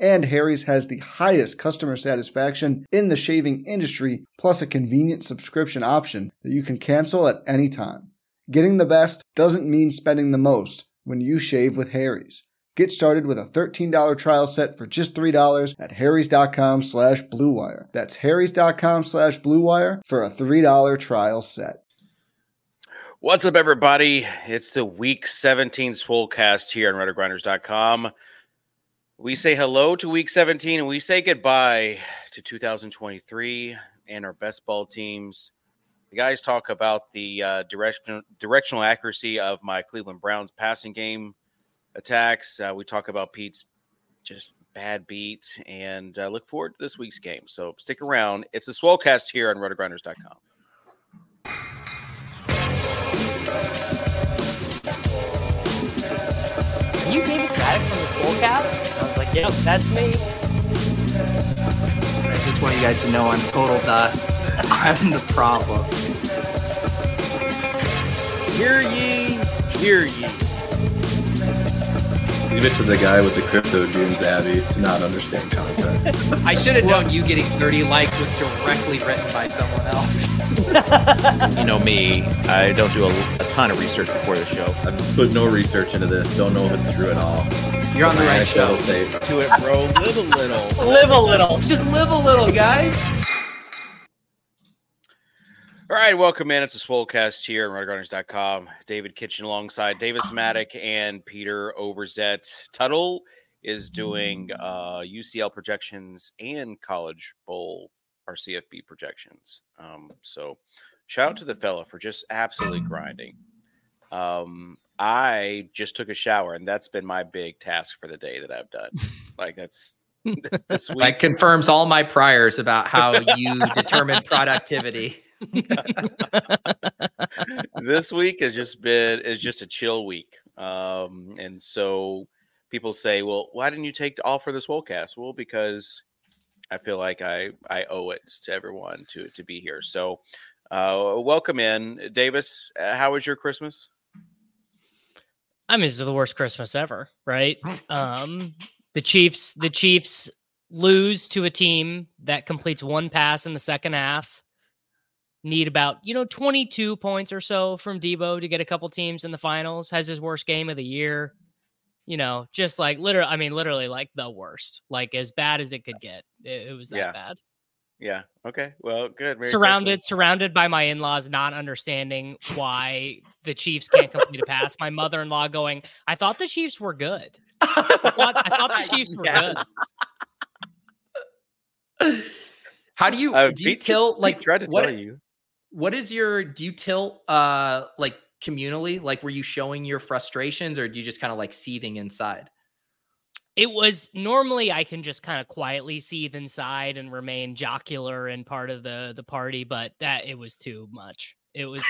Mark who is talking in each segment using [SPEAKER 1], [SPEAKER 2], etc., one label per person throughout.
[SPEAKER 1] And Harry's has the highest customer satisfaction in the shaving industry, plus a convenient subscription option that you can cancel at any time. Getting the best doesn't mean spending the most when you shave with Harry's. Get started with a $13 trial set for just $3 at harrys.com slash bluewire. That's harrys.com slash bluewire for a $3 trial set.
[SPEAKER 2] What's up, everybody? It's the week 17 Swolecast here on rotogrinders.com. We say hello to week 17 and we say goodbye to 2023 and our best ball teams. The guys talk about the uh, direction, directional accuracy of my Cleveland Browns passing game attacks. Uh, we talk about Pete's just bad beat and uh, look forward to this week's game. So stick around. It's the Swolecast here on rotogrinders.com.
[SPEAKER 3] You David Mattek from the Skullcast? I was like, yep, that's me.
[SPEAKER 4] I just want you guys to know I'm total dust. I'm the problem.
[SPEAKER 2] Hear ye, hear ye.
[SPEAKER 5] Leave it to the guy with the crypto dunes, Abby, to not understand content.
[SPEAKER 4] I should have known you getting 30 likes was directly written by someone else.
[SPEAKER 2] You know me, I don't do a, a ton of research before the show.
[SPEAKER 5] I've put no research into this. Don't know if it's true at all.
[SPEAKER 4] You're on the right show.
[SPEAKER 5] Anecdotal.
[SPEAKER 2] To it, bro. Live a little.
[SPEAKER 3] Live a little.
[SPEAKER 4] Just live a little, guys.
[SPEAKER 2] All right, welcome in. It's a Swolecast here on RotoGrinders.com. David Kitchen alongside Davis Mattek and Peter Overzet. Tuttle is doing uh, UCL projections and College Bowl or CFB projections. Um, so shout out to the fella for just absolutely grinding. Um, I just took a shower, and that's been my big task for the day that I've done. Like that's this week.
[SPEAKER 4] That confirms all my priors about how you determine productivity.
[SPEAKER 2] this week has just been is just a chill week. Um, and so people say, well, why didn't you take off for this Swolecast? Well, because I feel like I I owe it to everyone to to be here. So uh, welcome in, Davis. Uh, how was your Christmas?
[SPEAKER 3] I mean, it's the worst Christmas ever, right? Um, the Chiefs, the Chiefs lose to a team that completes one pass in the second half. Need about you know 22 points or so from Debo to get a couple teams in the finals. Has his worst game of the year. You know, just like literally, I mean, literally like the worst, like as bad as it could get. It, it was that
[SPEAKER 2] Yeah.
[SPEAKER 3] bad.
[SPEAKER 2] Yeah. Okay. Well, good. Merry
[SPEAKER 3] surrounded
[SPEAKER 2] Christmas.
[SPEAKER 3] surrounded by my in-laws not understanding why the chiefs can't complete a pass my mother-in-law going i thought the chiefs were good i thought, I thought the chiefs were
[SPEAKER 4] Yes.
[SPEAKER 3] good
[SPEAKER 4] How do you
[SPEAKER 2] Uh,
[SPEAKER 4] do you
[SPEAKER 2] Pete-
[SPEAKER 4] tilt
[SPEAKER 2] Pete
[SPEAKER 4] like
[SPEAKER 2] tried to
[SPEAKER 4] what,
[SPEAKER 2] tell you.
[SPEAKER 4] what is your do you tilt uh like communally like were you showing your frustrations or do you just kind of like seething inside
[SPEAKER 3] it was normally i can just kind of quietly seethe inside and remain jocular and part of the the party but that it was too much. It was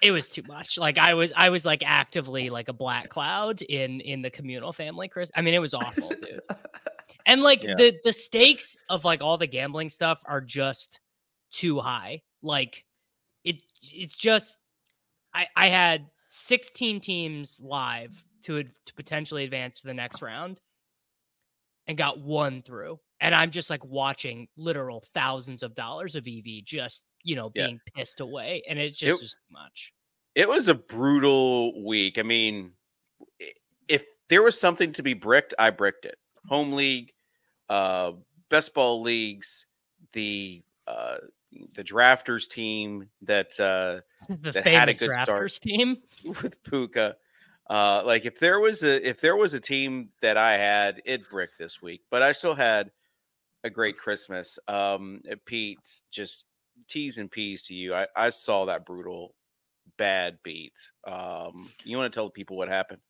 [SPEAKER 3] it was too much. Like i was i was like actively like a black cloud in in the communal family chris. I mean it was awful dude. And like
[SPEAKER 2] Yeah.
[SPEAKER 3] the the stakes of like all the gambling stuff are just too high. Like it it's just I I had 16 teams live to to potentially advance to the next round and got one through. And I'm just like watching literal thousands of dollars of EV just, you know,
[SPEAKER 2] Yeah.
[SPEAKER 3] being pissed away and it's just,
[SPEAKER 2] It-
[SPEAKER 3] just too much.
[SPEAKER 2] It was a brutal week. I mean, if there was something to be bricked, I bricked it. Home league, uh, best ball leagues, the uh, the drafters team that uh,
[SPEAKER 3] The
[SPEAKER 2] That had a good
[SPEAKER 3] drafters
[SPEAKER 2] start.
[SPEAKER 3] team.
[SPEAKER 2] with Puka. Uh, like if there was a if there was a team that I had, it brick this week, but I still had a great Christmas. Um, uh, Pete, just T's and P's to you. I, I saw that brutal bad beat. Um, you want to tell the people what happened?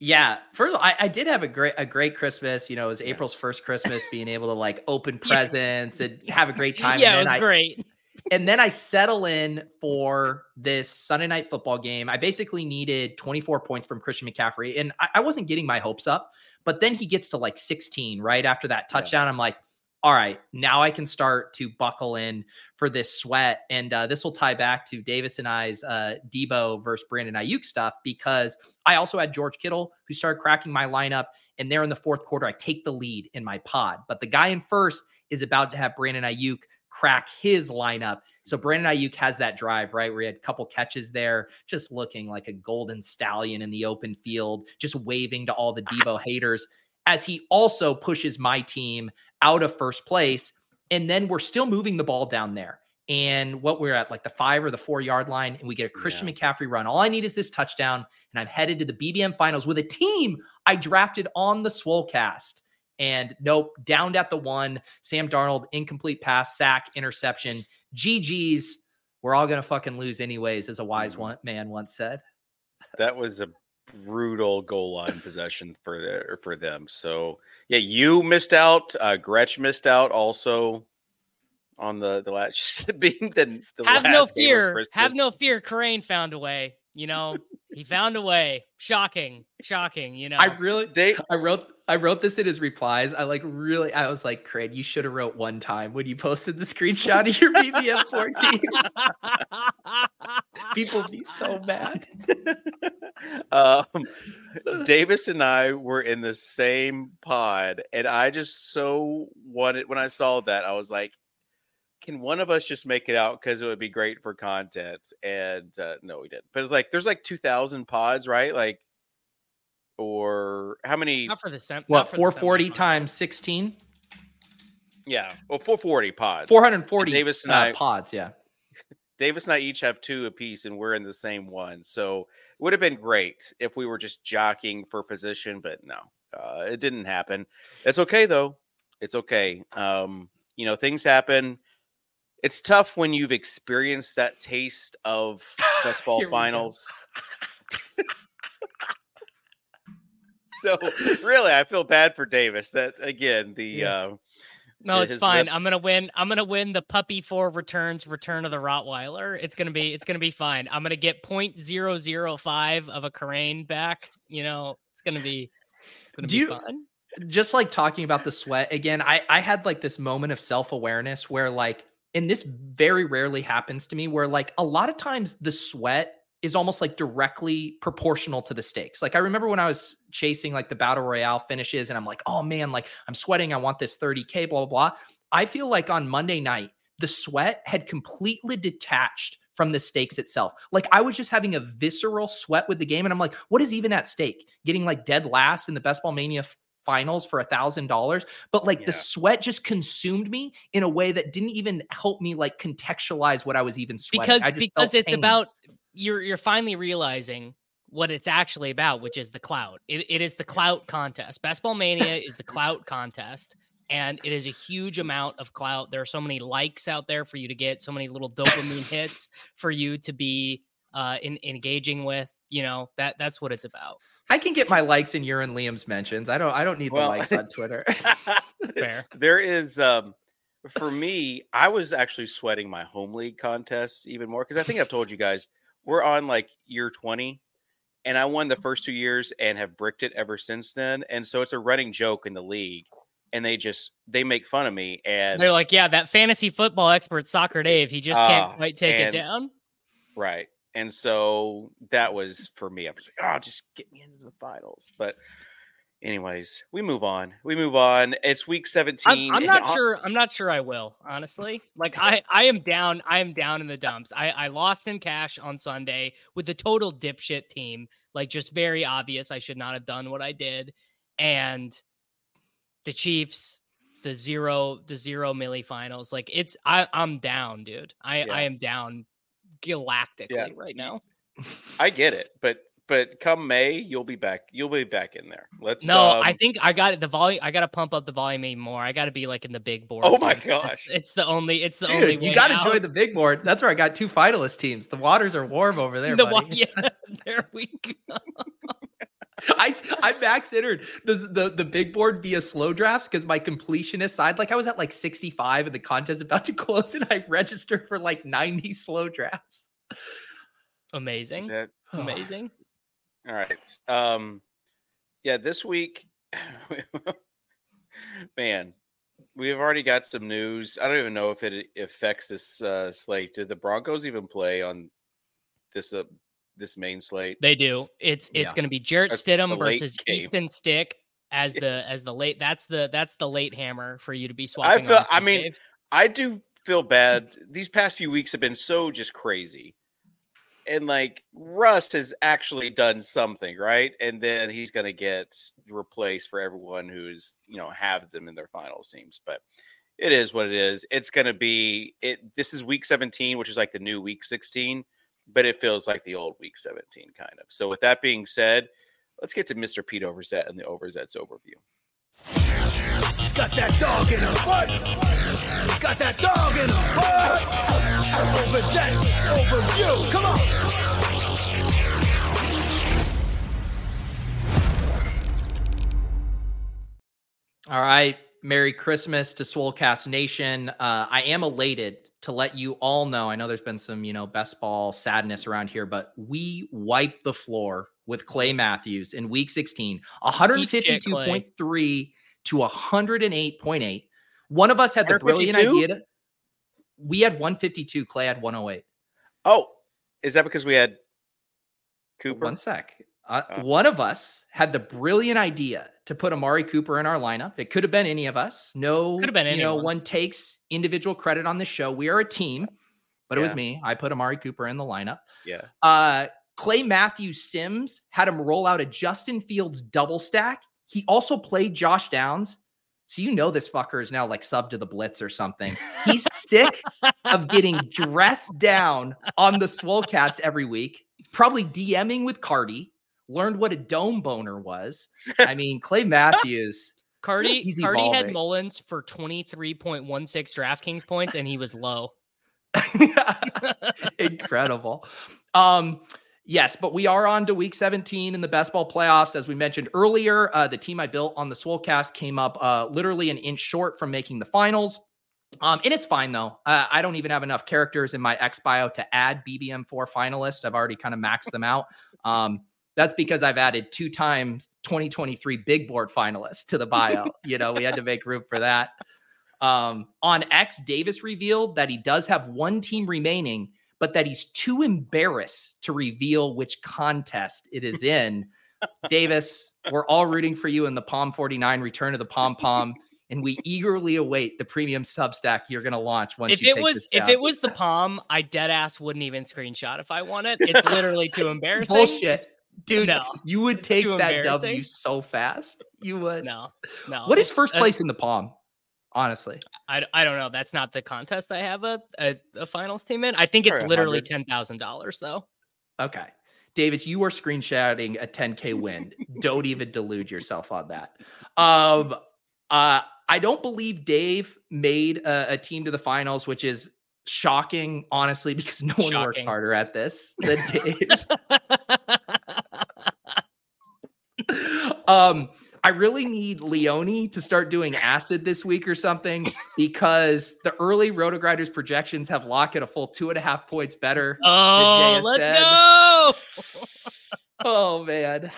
[SPEAKER 4] Yeah, first of all, I, I did have a great a great Christmas. You know, it was April's first Christmas, being able to like open presents and have a great time.
[SPEAKER 3] yeah, it was
[SPEAKER 4] I,
[SPEAKER 3] great.
[SPEAKER 4] And then I settle in for this Sunday night football game. I basically needed 24 points from Christian McCaffrey, and I, I wasn't getting my hopes up. But then he gets to like 16 right after that touchdown. I'm like, all right, now I can start to buckle in for this sweat. And uh, this will tie back to Davis and I's uh, Debo versus Brandon Aiyuk stuff because I also had George Kittle who started cracking my lineup. And there in the fourth quarter, I take the lead in my pod. But the guy in first is about to have Brandon Aiyuk crack his lineup. So Brandon Aiyuk has that drive, right? Where he had a couple catches there, just looking like a golden stallion in the open field, just waving to all the Debo haters as he also pushes my team out of first place. And then we're still moving the ball down there. And what we're at, like the five or the four yard line, and we get a Christian
[SPEAKER 2] Yeah.
[SPEAKER 4] McCaffrey run. All I need is this touchdown, and I'm headed to the BBM finals with a team I drafted on the Swolecast. And nope, downed at the one. Sam Darnold, incomplete pass, sack, interception. GG's. We're all gonna fucking lose anyways, as a wise
[SPEAKER 2] Mhm.
[SPEAKER 4] one man once said.
[SPEAKER 2] That was a brutal goal line possession for the, for them. So yeah, you missed out. Uh, Gretch missed out also on the the last being the, the
[SPEAKER 3] have
[SPEAKER 2] last
[SPEAKER 3] no
[SPEAKER 2] game of
[SPEAKER 3] fear. Have no fear. Crane found a way. You know, he found a way. Shocking. Shocking. You know,
[SPEAKER 4] I really
[SPEAKER 2] They,
[SPEAKER 4] I wrote I wrote this in his replies. I like really I was like, Craig, you should have wrote one time when you posted the screenshot of your BBM 14. People be so mad.
[SPEAKER 2] um, Davis and I were in the same pod, and I just so wanted when I saw that, I was like, "Can one of us just make it out? Because it would be great for content." And uh, no, we didn't. But it's like there's like two thousand pods, right? Like, or how many?
[SPEAKER 3] not for the sem-
[SPEAKER 4] What,
[SPEAKER 3] for
[SPEAKER 4] 440
[SPEAKER 3] semifinals.
[SPEAKER 4] times 16?
[SPEAKER 2] Yeah, well, four forty pods.
[SPEAKER 4] 440
[SPEAKER 2] Davis and
[SPEAKER 4] uh,
[SPEAKER 2] I-
[SPEAKER 4] pods, yeah.
[SPEAKER 2] Davis and I each have two apiece, and we're in the same one. So it would have been great if we were just jockeying for position, but no, uh, it didn't happen. It's okay though. It's okay. Um, you know, things happen. It's tough when you've experienced that taste of best ball
[SPEAKER 4] Here we go.
[SPEAKER 2] finals. so really, I feel bad for Davis. That again, the
[SPEAKER 4] Yeah.
[SPEAKER 2] uh,
[SPEAKER 3] No, it's
[SPEAKER 2] his
[SPEAKER 3] fine. I'm gonna win. I'm gonna win the puppy four returns, return of the Rottweiler. It's gonna be it's gonna be fine. I'm gonna get 0.005 of a Karain back. You know, it's gonna be it's gonna
[SPEAKER 4] Do
[SPEAKER 3] be
[SPEAKER 4] you-
[SPEAKER 3] fun.
[SPEAKER 4] just like talking about the sweat again i i had like this moment of self-awareness where like and this very rarely happens to me where like a lot of times the sweat is almost like directly proportional to the stakes like i remember when i was chasing like the battle royale finishes and i'm like oh man like i'm sweating i want this 30k blah blah blah i feel like on monday night the sweat had completely detached from the stakes itself. Like I was just having a visceral sweat with the game, and I'm like, what is even at stake? Getting like dead last in the Best Ball Mania finals for a thousand dollars, but like the sweat just consumed me in a way that didn't even help me like contextualize what I was even sweating.
[SPEAKER 3] because because it's
[SPEAKER 4] pain.
[SPEAKER 3] about you're you're finally realizing what it's actually about, which is the clout. It, it is the clout contest. Best Ball Mania is the clout contest, and it is a huge amount of clout. There are so many likes out there for you to get, so many little dopamine hits for you to be uh, in, engaging with. You know that that's what it's about.
[SPEAKER 4] I can get my likes in your and Liam's mentions. I don't. I don't need
[SPEAKER 2] Well-
[SPEAKER 4] the likes on Twitter.
[SPEAKER 3] Fair.
[SPEAKER 2] there is um for me i was actually sweating my home league contests even more because i think i've told you guys we're on like year 20 and i won the first two years and have bricked it ever since then and so it's a running joke in the league and they just they make fun of me and
[SPEAKER 3] They're like, yeah, that fantasy football expert, Soccer Dave, he just can't quite take it down.
[SPEAKER 2] right and so that was for me i was like oh just get me into the finals but anyways we move on we move on it's week 17
[SPEAKER 3] I'm, I'm not sure. I'm not sure I will. Honestly, like I, I am down. I am down in the dumps. I, I lost in cash on Sunday with the total dipshit team. Like just very obvious. I should not have done what I did. And the Chiefs, the zero, the zero milli finals. Like it's. I, I'm down, dude. I,
[SPEAKER 2] Yeah.
[SPEAKER 3] I am down galactically
[SPEAKER 2] Yeah.
[SPEAKER 3] right now.
[SPEAKER 2] I get it, but but come May, you'll be back. You'll be back in there. Let's.
[SPEAKER 3] No,
[SPEAKER 2] um,
[SPEAKER 3] I think I got it. The volume. I got to pump up the volume even more. I got to be like in the big board.
[SPEAKER 2] Oh my
[SPEAKER 3] game.
[SPEAKER 2] gosh.
[SPEAKER 3] It's, it's the only. It's the only.
[SPEAKER 4] You got to join the big board. That's where I got two finalist teams. The waters are warm over there,
[SPEAKER 3] The
[SPEAKER 4] buddy.
[SPEAKER 3] one- yeah, there we go.
[SPEAKER 4] I I max entered the the, the big board via slow drafts because my completionist side, like I was at like 65 and the contest about to close, and I registered for like 90 slow drafts.
[SPEAKER 3] Amazing.
[SPEAKER 2] that.
[SPEAKER 3] Amazing.
[SPEAKER 2] All right. Um, yeah, this week, man, we've already got some news. I don't even know if it affects this uh, slate. Did the Broncos even play on this uh, this main slate?
[SPEAKER 3] They do. It's it's
[SPEAKER 4] Yeah.
[SPEAKER 3] going to be Jarrett
[SPEAKER 2] That's
[SPEAKER 3] Stidham versus
[SPEAKER 2] game.
[SPEAKER 3] Easton Stick as the as the late. That's the that's the late hammer for you to be swapping.
[SPEAKER 2] I
[SPEAKER 3] feel.
[SPEAKER 2] I mean,
[SPEAKER 3] Dave.
[SPEAKER 2] I do feel bad. These past few weeks have been so just crazy. And like Russ has actually done something, right? And then he's going to get replaced for everyone who's, you know, have them in their finals teams. But it is what it is. It's going to be it. This is week 17, which is like the new week 16, but it feels like the old week 17 kind of. So with that being said, let's get to Mr. Pete Overzet and the Overzets overview.
[SPEAKER 6] Got that dog in her butt. Got that dog in her butt. Over that, over you. Come on.
[SPEAKER 4] All right. Merry Christmas to Swolecast Nation. Uh, I am elated to let you all know. I know there's been some, you know, best ball sadness around here, but we wiped the floor with Clay Matthews in week 16, 152.3 to 108.8. One of us had the brilliant idea. To, we had 152. Clay had 108.
[SPEAKER 2] Oh, is that because we had Cooper?
[SPEAKER 4] One sec. Uh,
[SPEAKER 2] Oh.
[SPEAKER 4] One of us had the brilliant idea to put Amari Cooper in our lineup. It could have been any of us. No,
[SPEAKER 3] Could have been
[SPEAKER 4] You know, one takes individual credit on the show. We are a team, but it was me. I put Amari Cooper in the lineup.
[SPEAKER 2] Yeah.
[SPEAKER 4] Uh, Clay Matthews Sims had him roll out a Justin Fields double stack. He also played Josh Downs. So you know this fucker is now like sub to the blitz or something. He's sick of getting dressed down on the Swolecast every week, probably DMing with Cardi, learned what a dome boner was. I mean, Clay Matthews.
[SPEAKER 3] Cardi
[SPEAKER 4] He's
[SPEAKER 3] Cardi had. Mullens for 23.16 DraftKings points and he was low.
[SPEAKER 4] Incredible. Um, yes, but we are on to week 17 in the best ball playoffs. As we mentioned earlier, uh, the team I built on the Swolecast came up uh, literally an inch short from making the finals. Um, and it's fine though. Uh, I don't even have enough characters in my X bio to add BBM4 finalists. I've already kind of maxed them out. Um, that's because I've added two times 2023 big board finalists to the bio. you know, we had to make room for that. Um, on X, Davis revealed that he does have one team remaining, but that he's too embarrassed to reveal which contest it is in. Davis, we're all rooting for you in the Palm 49 return of the Pom Pom, and we eagerly await the premium Substack you're going to launch once
[SPEAKER 3] If
[SPEAKER 4] you
[SPEAKER 3] it
[SPEAKER 4] take
[SPEAKER 3] was
[SPEAKER 4] this
[SPEAKER 3] if it was the palm, I dead ass wouldn't even screenshot if I won it. It's literally too embarrassing.
[SPEAKER 4] bullshit, dude,
[SPEAKER 3] No.
[SPEAKER 4] you would take that W so fast. You would.
[SPEAKER 3] No, no.
[SPEAKER 4] What is first
[SPEAKER 3] uh,
[SPEAKER 4] place in the Palm? Honestly,
[SPEAKER 3] I, I don't know. That's not the contest I have a, a, a finals team in. I think it's literally
[SPEAKER 2] 100.
[SPEAKER 3] ten thousand dollars though.
[SPEAKER 4] Okay. David, you are screenshotting a 10K win. don't even delude yourself on that. Um, uh, I don't believe Dave made a, a team to the finals, which is shocking, honestly, because no one works harder at this than Dave. Um, I really need Leone to start doing acid this week or something because the early Rotogrinders projections have Lock at a full two and a half points better.
[SPEAKER 3] oh, let's go!
[SPEAKER 4] Oh man.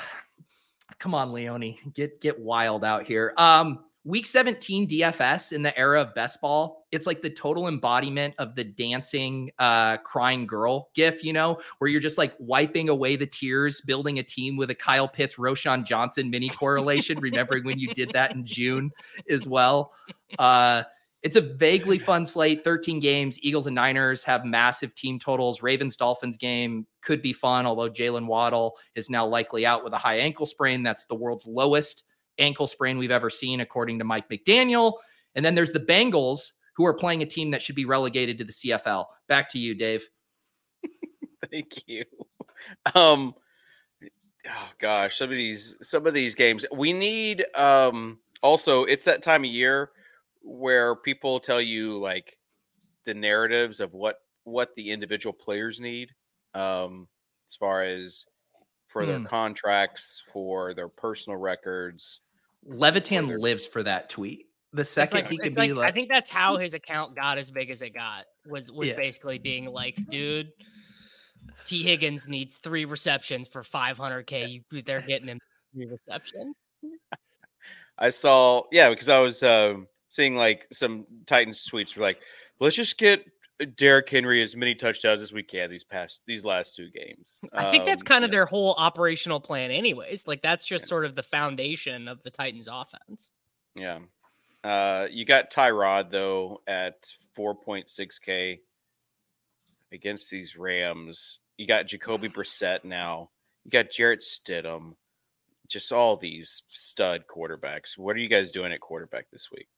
[SPEAKER 4] Come on, Leone. Get get wild out here. Um, week 17 DFS in the era of best ball. It's like the total embodiment of the dancing uh crying girl gif, you know, where you're just like wiping away the tears, building a team with a Kyle Pitts, Roschon Johnson mini correlation, remembering when you did that in June as well. Uh it's a vaguely fun slate, 13 games. Eagles and Niners have massive team totals. Ravens Dolphins game could be fun, although Jaylen Waddle is now likely out with a high ankle sprain. That's the world's lowest ankle sprain we've ever seen, according to Mike McDaniel. And then there's the Bengals, who are playing a team that should be relegated to the CFL. Back to you, Dave.
[SPEAKER 2] Thank you. Um, oh gosh, some of these some of these games we need um also it's that time of year where people tell you like the narratives of what what the individual players need um as far as for their
[SPEAKER 4] Hmm.
[SPEAKER 2] contracts, for their personal records.
[SPEAKER 4] Levitan
[SPEAKER 2] Whether-
[SPEAKER 4] lives for that tweet. The second
[SPEAKER 3] like-
[SPEAKER 4] he
[SPEAKER 3] could
[SPEAKER 4] be
[SPEAKER 3] like-
[SPEAKER 4] like,
[SPEAKER 3] I think that's how his account got as big as it got. Was was
[SPEAKER 4] Yeah.
[SPEAKER 3] basically being like, dude, Tee Higgins needs three receptions for 500k. You, they're getting him three receptions.
[SPEAKER 2] I saw, yeah, because I was um, seeing like some Titans tweets were like, let's just get Derrick Henry as many touchdowns as we can these past these last two games.
[SPEAKER 3] I think that's
[SPEAKER 2] Um,
[SPEAKER 3] kind of
[SPEAKER 2] yeah.
[SPEAKER 3] their whole operational plan, anyways. Like that's just sort of the foundation of the Titans' offense.
[SPEAKER 2] Yeah. Uh, you got Tyrod though at 4.6k against these Rams. You got Jacoby Brissett now. You got Jarrett Stidham. Just all these stud quarterbacks. What are you guys doing at quarterback this week?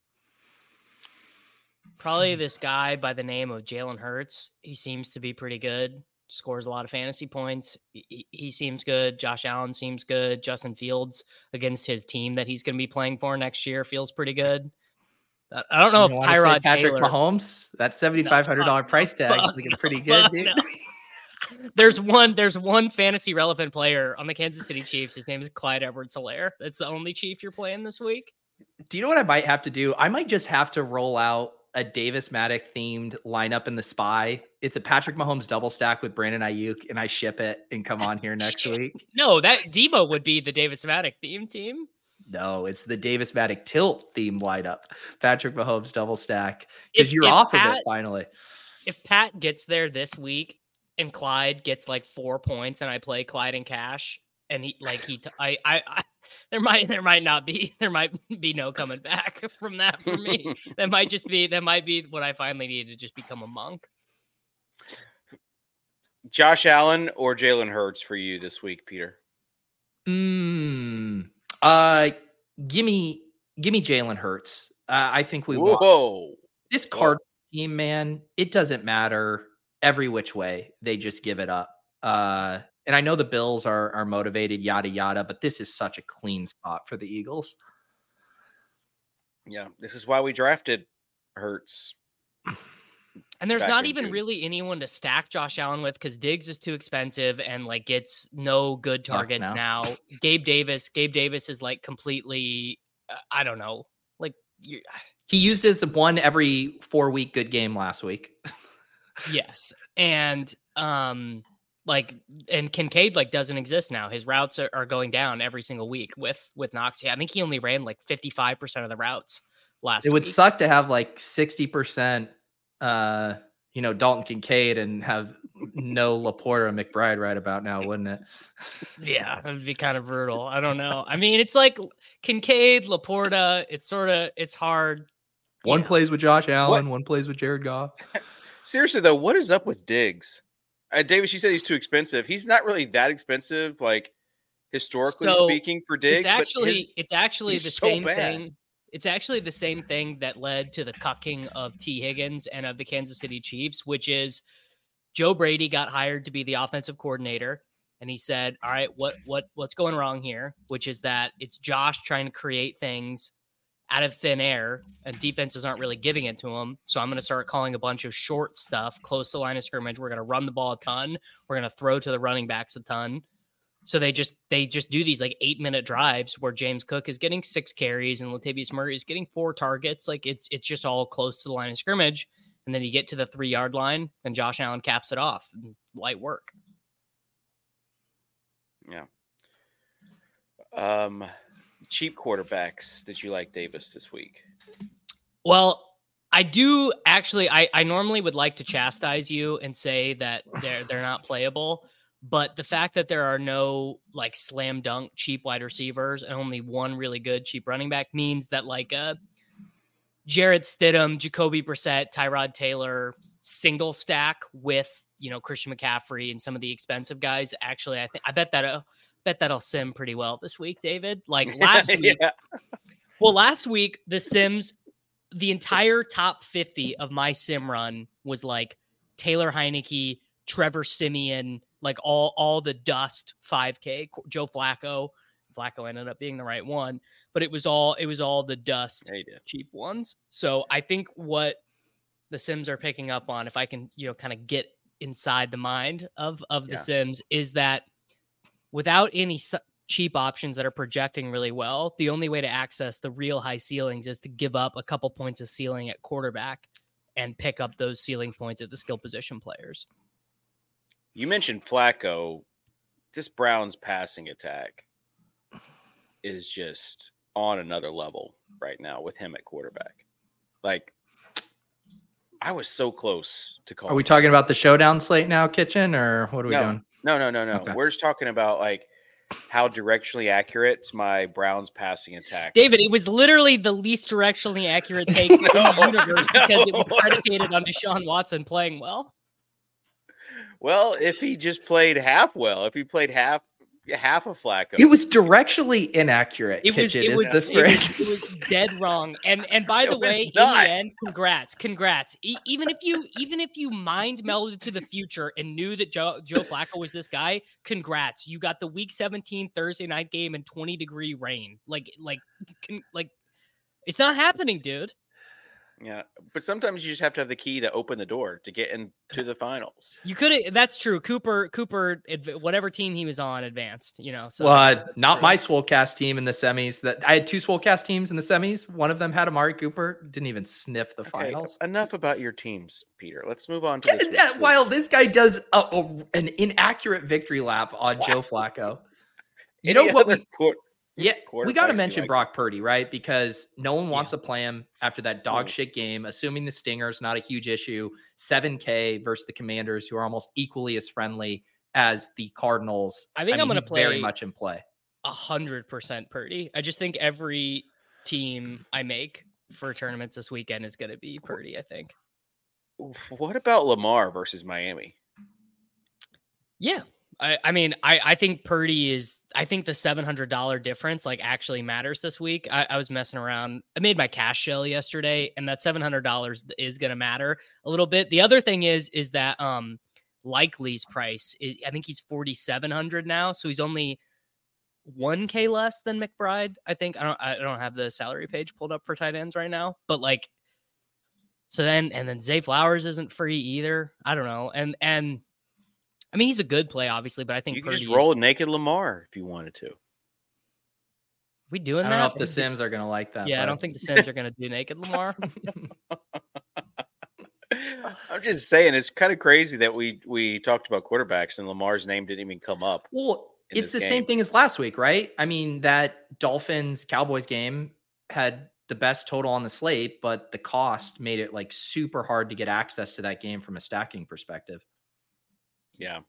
[SPEAKER 3] Probably hmm. this guy by the name of Jalen Hurts. He seems to be pretty good. Scores a lot of fantasy points. He- He, seems good. Josh Allen seems good. Justin Fields against his team that he's going to be playing for next year feels pretty good. I don't know
[SPEAKER 4] You
[SPEAKER 3] if Tyrod
[SPEAKER 4] Patrick
[SPEAKER 3] Taylor.
[SPEAKER 4] Mahomes, that seventy five hundred dollar price tag is looking
[SPEAKER 3] no,
[SPEAKER 4] pretty good, dude.
[SPEAKER 3] no. There's one. There's one fantasy relevant player on the Kansas City Chiefs. His name is Clyde Edwards-Helaire. That's the only Chief you're playing this week.
[SPEAKER 4] Do you know what I might have to do? I might just have to roll out a Davis Mattek themed lineup in the spy. It's a Patrick Mahomes double stack with Brandon Aiyuk, and I ship it and come on here next week.
[SPEAKER 3] No, that Debo would be the Davis Mattek theme team.
[SPEAKER 4] No, it's the Davis Mattek tilt themed lineup. Patrick Mahomes double stack because you're
[SPEAKER 3] if
[SPEAKER 4] off of it finally.
[SPEAKER 3] if Pat gets there this week and Clyde gets like four points and I play Clyde in cash and he like he t- I, I I there might there might not be there might be no coming back from that for me. that might just be that might be what I finally need to just become a monk.
[SPEAKER 2] Josh Allen or Jalen Hurts for you this week, Peter?
[SPEAKER 4] Mm, uh, give me give me Jalen Hurts. Uh, I think we want
[SPEAKER 2] Whoa.
[SPEAKER 4] this
[SPEAKER 2] Whoa.
[SPEAKER 4] card team, man. It doesn't matter every which way they just give it up. Uh, and I know the Bills are are motivated, yada yada, but this is such a clean spot for the Eagles.
[SPEAKER 2] Yeah, this is why we drafted Hurts.
[SPEAKER 3] And there's not even
[SPEAKER 2] June.
[SPEAKER 3] really anyone to stack Josh Allen with because Diggs is too expensive and like gets no good targets
[SPEAKER 4] now.
[SPEAKER 3] now. Gabe Davis, Gabe Davis is like completely, uh, I don't know, like you,
[SPEAKER 4] He used his one every four week good game last week.
[SPEAKER 3] yes, and um, like and Kincaid like doesn't exist now. His routes are, are going down every single week with with Knox. I think he only ran like fifty five percent of the routes last.
[SPEAKER 4] It would
[SPEAKER 3] week.
[SPEAKER 4] suck to have like sixty percent, uh, you know, Dalton Kincaid and have no LaPorta and McBride right about now, wouldn't it?
[SPEAKER 3] Yeah, it would be kind of brutal. I don't know. I mean, it's like Kincaid, LaPorta. It's sort of it's hard.
[SPEAKER 4] One
[SPEAKER 3] Yeah.
[SPEAKER 4] plays with Josh Allen, one plays with Jared Goff.
[SPEAKER 2] Seriously though, what is up with Diggs? Uh, Davis, you said he's too expensive. He's not really that expensive, like historically
[SPEAKER 3] So,
[SPEAKER 2] speaking, for Diggs.
[SPEAKER 3] it's actually
[SPEAKER 2] his,
[SPEAKER 3] it's actually the
[SPEAKER 2] so
[SPEAKER 3] same
[SPEAKER 2] bad.
[SPEAKER 3] thing. It's actually the same thing that led to the cucking of Tee Higgins and of the Kansas City Chiefs, which is Joe Brady got hired to be the offensive coordinator, and he said, "All right, what what what's going wrong here?" Which is that it's Josh trying to create things out of thin air, and defenses aren't really giving it to him. So I'm going to start calling a bunch of short stuff close to line of scrimmage. We're going to run the ball a ton. We're going to throw to the running backs a ton. So they just they just do these like eight minute drives where James Cook is getting six carries and Latavius Murray is getting four targets. Like it's it's just all close to the line of scrimmage, and then you get to the three yard line and Josh Allen caps it off. Light work. Yeah.
[SPEAKER 2] Um, cheap quarterbacks that you like Davis this week.
[SPEAKER 3] Well, I do actually. I I normally would like to chastise you and say that they're they're not playable, but the fact that there are no like slam dunk cheap wide receivers and only one really good cheap running back means that like uh Jarrett Stidham, Jacoby Brissett, Tyrod Taylor single stack with you know Christian McCaffrey and some of the expensive guys. Actually, I think I bet that. Uh, Bet that'll sim pretty well this week, David. Like last week,
[SPEAKER 2] yeah.
[SPEAKER 3] well, last week the Sims, the entire top fifty of my sim run was like Taylor Heinicke, Trevor Siemian, like all all the dust 5K. Joe Flacco, Flacco ended up being the right one, but it was all it was all the dust
[SPEAKER 2] Yeah,
[SPEAKER 3] cheap ones. So I think what the Sims are picking up on, if I can, you know, kind of get inside the mind of of the
[SPEAKER 2] Yeah.
[SPEAKER 3] Sims, is that without any su- cheap options that are projecting really well, the only way to access the real high ceilings is to give up a couple points of ceiling at quarterback and pick up those ceiling points at the skill position players.
[SPEAKER 2] You mentioned Flacco. This Browns passing attack is just on another level right now with him at quarterback. Like, I was so close to call.
[SPEAKER 4] Are we talking about the showdown slate now, Kitchen, or what are we
[SPEAKER 2] No.
[SPEAKER 4] doing?
[SPEAKER 2] No, no, no, no.
[SPEAKER 4] Okay.
[SPEAKER 2] We're just talking about like how directionally accurate my Browns passing attack.
[SPEAKER 3] David, it was literally the least directionally accurate take in the universe because it was
[SPEAKER 2] no.
[SPEAKER 3] predicated on Deshaun Watson playing well.
[SPEAKER 2] Well, if he just played half well, if he played half half of Flacco,
[SPEAKER 4] It was directionally inaccurate.
[SPEAKER 3] It was
[SPEAKER 4] Kitchen,
[SPEAKER 3] it
[SPEAKER 4] is
[SPEAKER 3] was,
[SPEAKER 4] the
[SPEAKER 3] it was it was dead wrong. And and by the
[SPEAKER 2] was
[SPEAKER 3] way, in the end, congrats, congrats. E- even if you even if you mind melded to the future and knew that Joe Joe Flacco was this guy, congrats. You got the Week 17 Thursday night game in 20 degree rain. Like like con- like it's not happening, dude.
[SPEAKER 2] Yeah. But sometimes you just have to have the key to open the door to get into the finals.
[SPEAKER 3] You could. That's true. Cooper Cooper, whatever team he was on, advanced. You know. So
[SPEAKER 4] well, uh, not
[SPEAKER 3] true.
[SPEAKER 4] my Swolecast team in the semis. That I had two Swolecast teams in the semis. One of them had Amari Cooper. Didn't even sniff the
[SPEAKER 2] Okay,
[SPEAKER 4] finals.
[SPEAKER 2] enough about your teams, Peter. Let's move on to this. week's
[SPEAKER 4] That- While this guy does a, a- an inaccurate victory lap on Joe Flacco. You
[SPEAKER 2] Any
[SPEAKER 4] know what?
[SPEAKER 2] other
[SPEAKER 4] We,
[SPEAKER 2] quar-
[SPEAKER 4] yeah, we got to mention
[SPEAKER 2] like?
[SPEAKER 4] Brock Purdy, right? Because no one
[SPEAKER 3] Yeah.
[SPEAKER 4] wants to play him after that dog shit game. Assuming the Stingers not a huge issue, seven K versus the Commanders, who are almost equally as friendly as the Cardinals.
[SPEAKER 3] I think I'm gonna
[SPEAKER 4] play very much in play.
[SPEAKER 3] a hundred percent Purdy. I just think every team I make for tournaments this weekend is going to be Purdy. I think.
[SPEAKER 2] What about Lamar versus Miami?
[SPEAKER 3] Yeah. I, I mean, I, I think Purdy is. I think the seven hundred dollar difference like actually matters this week. I, I was messing around. I made my cash shell yesterday, and that seven hundred dollars is going to matter a little bit. The other thing is, is that um, Likely's price is. I think he's forty seven hundred now, so he's only one k less than McBride. I think I don't. I don't have the salary page pulled up for tight ends right now, but like. So then, and then Zay Flowers isn't free either. I don't know, and and I mean, he's a good play, obviously, but I think
[SPEAKER 2] You can just roll a naked Lamar if you wanted to.
[SPEAKER 3] We doing that.
[SPEAKER 4] I don't know if the Sims are going to like that.
[SPEAKER 3] Yeah, I don't think the Sims are going to do naked Lamar.
[SPEAKER 2] I'm just saying it's kind of crazy that we we talked about quarterbacks and Lamar's name didn't even come up.
[SPEAKER 4] Well, it's the
[SPEAKER 2] this
[SPEAKER 4] same thing as last week, right? I mean, that Dolphins Cowboys game had the best total on the slate, but the cost made it like super hard to get access to that game from a stacking perspective.
[SPEAKER 2] Yeah.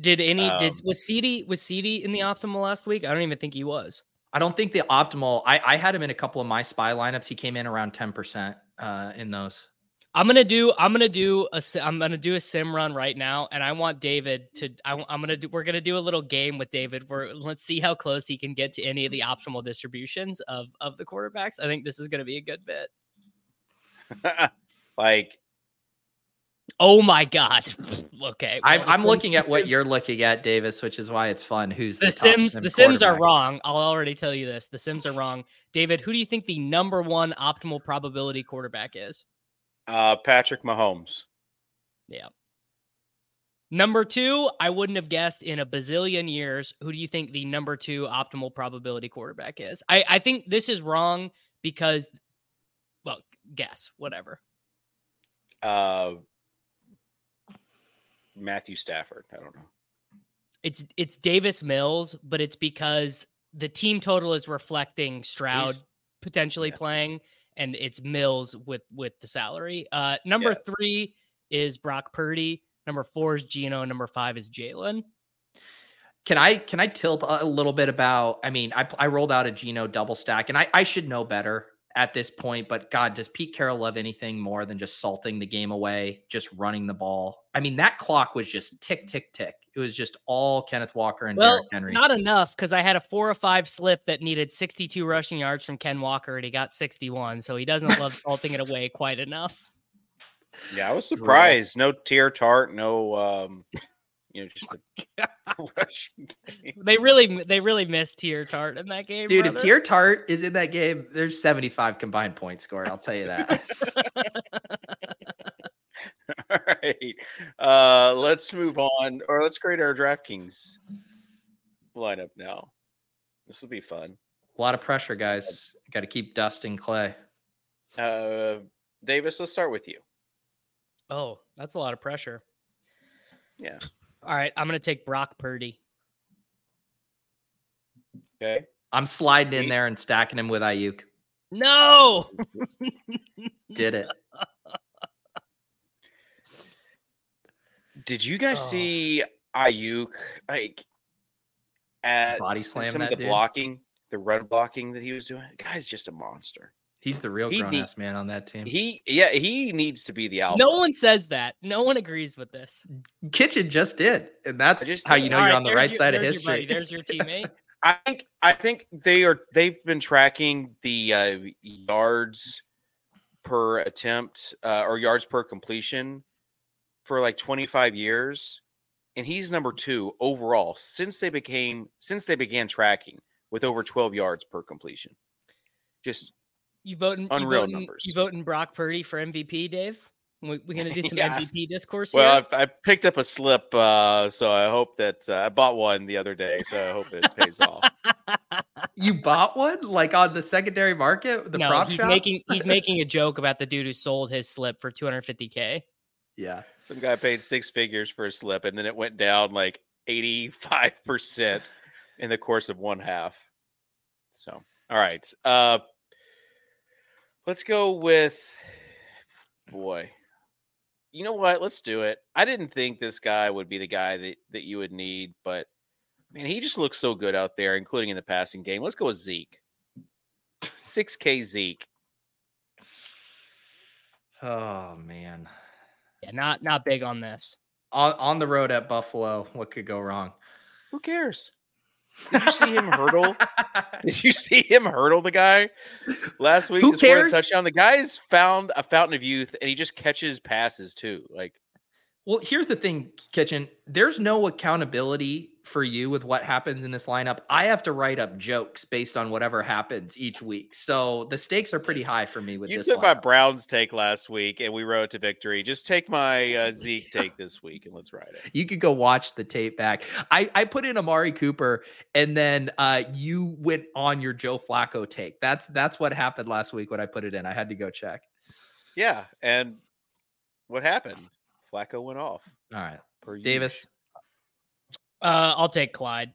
[SPEAKER 3] Did any
[SPEAKER 2] Um,
[SPEAKER 3] did was CD was CD in the optimal last week? I don't even think he was.
[SPEAKER 4] I don't think the optimal. I, I had him in a couple of my spy lineups. He came in around ten percent uh, in those.
[SPEAKER 3] I'm gonna do. I'm gonna do a. si- I'm gonna do a sim run right now, and I want David to. I, am gonna do. We're gonna do a little game with David. Where let's see how close he can get to any of the optimal distributions of of the quarterbacks. I think this is gonna be a good bit.
[SPEAKER 2] like
[SPEAKER 3] Oh my god. okay,
[SPEAKER 4] I'm, I'm looking at what
[SPEAKER 3] Sim-
[SPEAKER 4] you're looking at, Davis, which is why it's fun. Who's
[SPEAKER 3] the
[SPEAKER 4] top
[SPEAKER 3] Sims.
[SPEAKER 4] Sim
[SPEAKER 3] The Sims are wrong. I'll already tell you this. The Sims are wrong. David, who do you think the number one optimal probability quarterback is?
[SPEAKER 2] uh Patrick Mahomes.
[SPEAKER 3] Yeah. Number two, I wouldn't have guessed in a bazillion years. Who do you think the number two optimal probability quarterback is? I, I think this is wrong because, well, guess, whatever.
[SPEAKER 2] Uh Matthew Stafford. I don't know.
[SPEAKER 3] It's it's Davis Mills, but it's because the team total is reflecting Stroud
[SPEAKER 2] He's-
[SPEAKER 3] potentially
[SPEAKER 2] yeah.
[SPEAKER 3] playing, and it's Mills with with the salary. Uh, number
[SPEAKER 2] Yeah.
[SPEAKER 3] three is Brock Purdy. Number four is Geno. Number five is Jalen.
[SPEAKER 4] Can I can I tilt a little bit about? I mean, I I rolled out a Geno double stack, and I I should know better at this point. But God, does Pete Carroll love anything more than just salting the game away, just running the ball? I mean, that clock was just tick tick tick. It was just all Kenneth Walker and
[SPEAKER 3] Well,
[SPEAKER 4] Derrick Henry.
[SPEAKER 3] not enough because I had a four or five slip that needed 62 rushing yards from Ken Walker, and he got 61. So he doesn't love salting it away quite enough.
[SPEAKER 2] Yeah, I was surprised. No tear tart, no um you know, just a rushing game.
[SPEAKER 3] They really they really missed Tier Tart in that game.
[SPEAKER 4] Dude, if. Tier Tart is in that game, there's 75 combined points scored. I'll tell you that.
[SPEAKER 2] All right. Uh, let's move on, or let's create our DraftKings lineup now. This will be fun.
[SPEAKER 4] a lot of pressure, guys. Got to keep dusting Clay.
[SPEAKER 2] Uh, Davis, let's start with you.
[SPEAKER 3] oh, that's a lot of pressure.
[SPEAKER 2] Yeah.
[SPEAKER 3] All right, I'm gonna take Brock Purdy.
[SPEAKER 2] Okay.
[SPEAKER 4] I'm sliding in there and stacking him with Aiyuk.
[SPEAKER 3] No,
[SPEAKER 4] Did it.
[SPEAKER 2] Did you guys
[SPEAKER 3] Oh.
[SPEAKER 2] see Aiyuk like at
[SPEAKER 4] Body slam
[SPEAKER 2] some of the
[SPEAKER 4] dude?
[SPEAKER 2] blocking, the run blocking that he was doing? The guy's just a monster.
[SPEAKER 4] He's the real
[SPEAKER 2] He
[SPEAKER 4] grown ass man on that team.
[SPEAKER 2] He yeah, he needs to be the alpha.
[SPEAKER 3] no one says that. No one agrees with this.
[SPEAKER 4] Kitchen just did. And that's
[SPEAKER 2] just
[SPEAKER 4] how you know
[SPEAKER 3] All
[SPEAKER 4] you're
[SPEAKER 3] right,
[SPEAKER 4] on the right
[SPEAKER 3] your-
[SPEAKER 4] side of
[SPEAKER 3] there's your
[SPEAKER 4] history.
[SPEAKER 3] There's your teammate.
[SPEAKER 2] I think I think they are they've been tracking the uh, yards per attempt uh, or yards per completion for like 25 years and he's number 2 overall since they became since they began tracking with over 12 yards per completion. Just
[SPEAKER 3] You voting?
[SPEAKER 2] Unreal
[SPEAKER 3] you voting,
[SPEAKER 2] numbers.
[SPEAKER 3] You voting Brock Purdy for MVP, Dave? We, we're gonna do some
[SPEAKER 2] Yeah.
[SPEAKER 3] MVP discourse
[SPEAKER 2] well,
[SPEAKER 3] here.
[SPEAKER 2] I, I picked up a slip uh, so I hope that uh, I bought one the other day so I hope it pays off.
[SPEAKER 4] You bought one like on the secondary market, the
[SPEAKER 3] no,
[SPEAKER 4] prop
[SPEAKER 3] he's
[SPEAKER 4] shop?
[SPEAKER 3] making he's making a joke about the dude who sold his slip for 250k.
[SPEAKER 4] yeah.
[SPEAKER 2] Some guy paid six figures for a slip, and then it went down like eighty-five percent in the course of one half. So, all right, uh, let's go with boy. You know what? Let's do it. I didn't think this guy would be the guy that that you would need, but man, he just looks so good out there, including in the passing game. Let's go with Zeke. Six K Zeke.
[SPEAKER 4] Oh man.
[SPEAKER 3] Yeah, not not big on this.
[SPEAKER 4] On on the road at Buffalo, what could go wrong?
[SPEAKER 2] Who cares? Did you see him hurdle? Did you see him hurdle the guy last week?
[SPEAKER 4] Who
[SPEAKER 2] to score
[SPEAKER 4] cares?
[SPEAKER 2] touchdown. The guy's found a fountain of youth, and he just catches passes too. Like
[SPEAKER 4] Well, here's the thing, Kitchen. There's no accountability for you with what happens in this lineup. I have to write up jokes based on whatever happens each week. So the stakes are pretty high for me with
[SPEAKER 2] you
[SPEAKER 4] this.
[SPEAKER 2] You took my. Browns take last week, and we rode to victory. Just take my uh, Zeke take this week, and let's ride it.
[SPEAKER 4] You could go watch the tape back. I, I put in Amari Cooper, and then uh, you went on your Joe Flacco take. That's that's what happened last week when I put it in. I had to go check.
[SPEAKER 2] Yeah, and what happened? Flacco went off.
[SPEAKER 4] All right,
[SPEAKER 2] Per
[SPEAKER 4] Davis.
[SPEAKER 3] Uh, I'll take Clyde.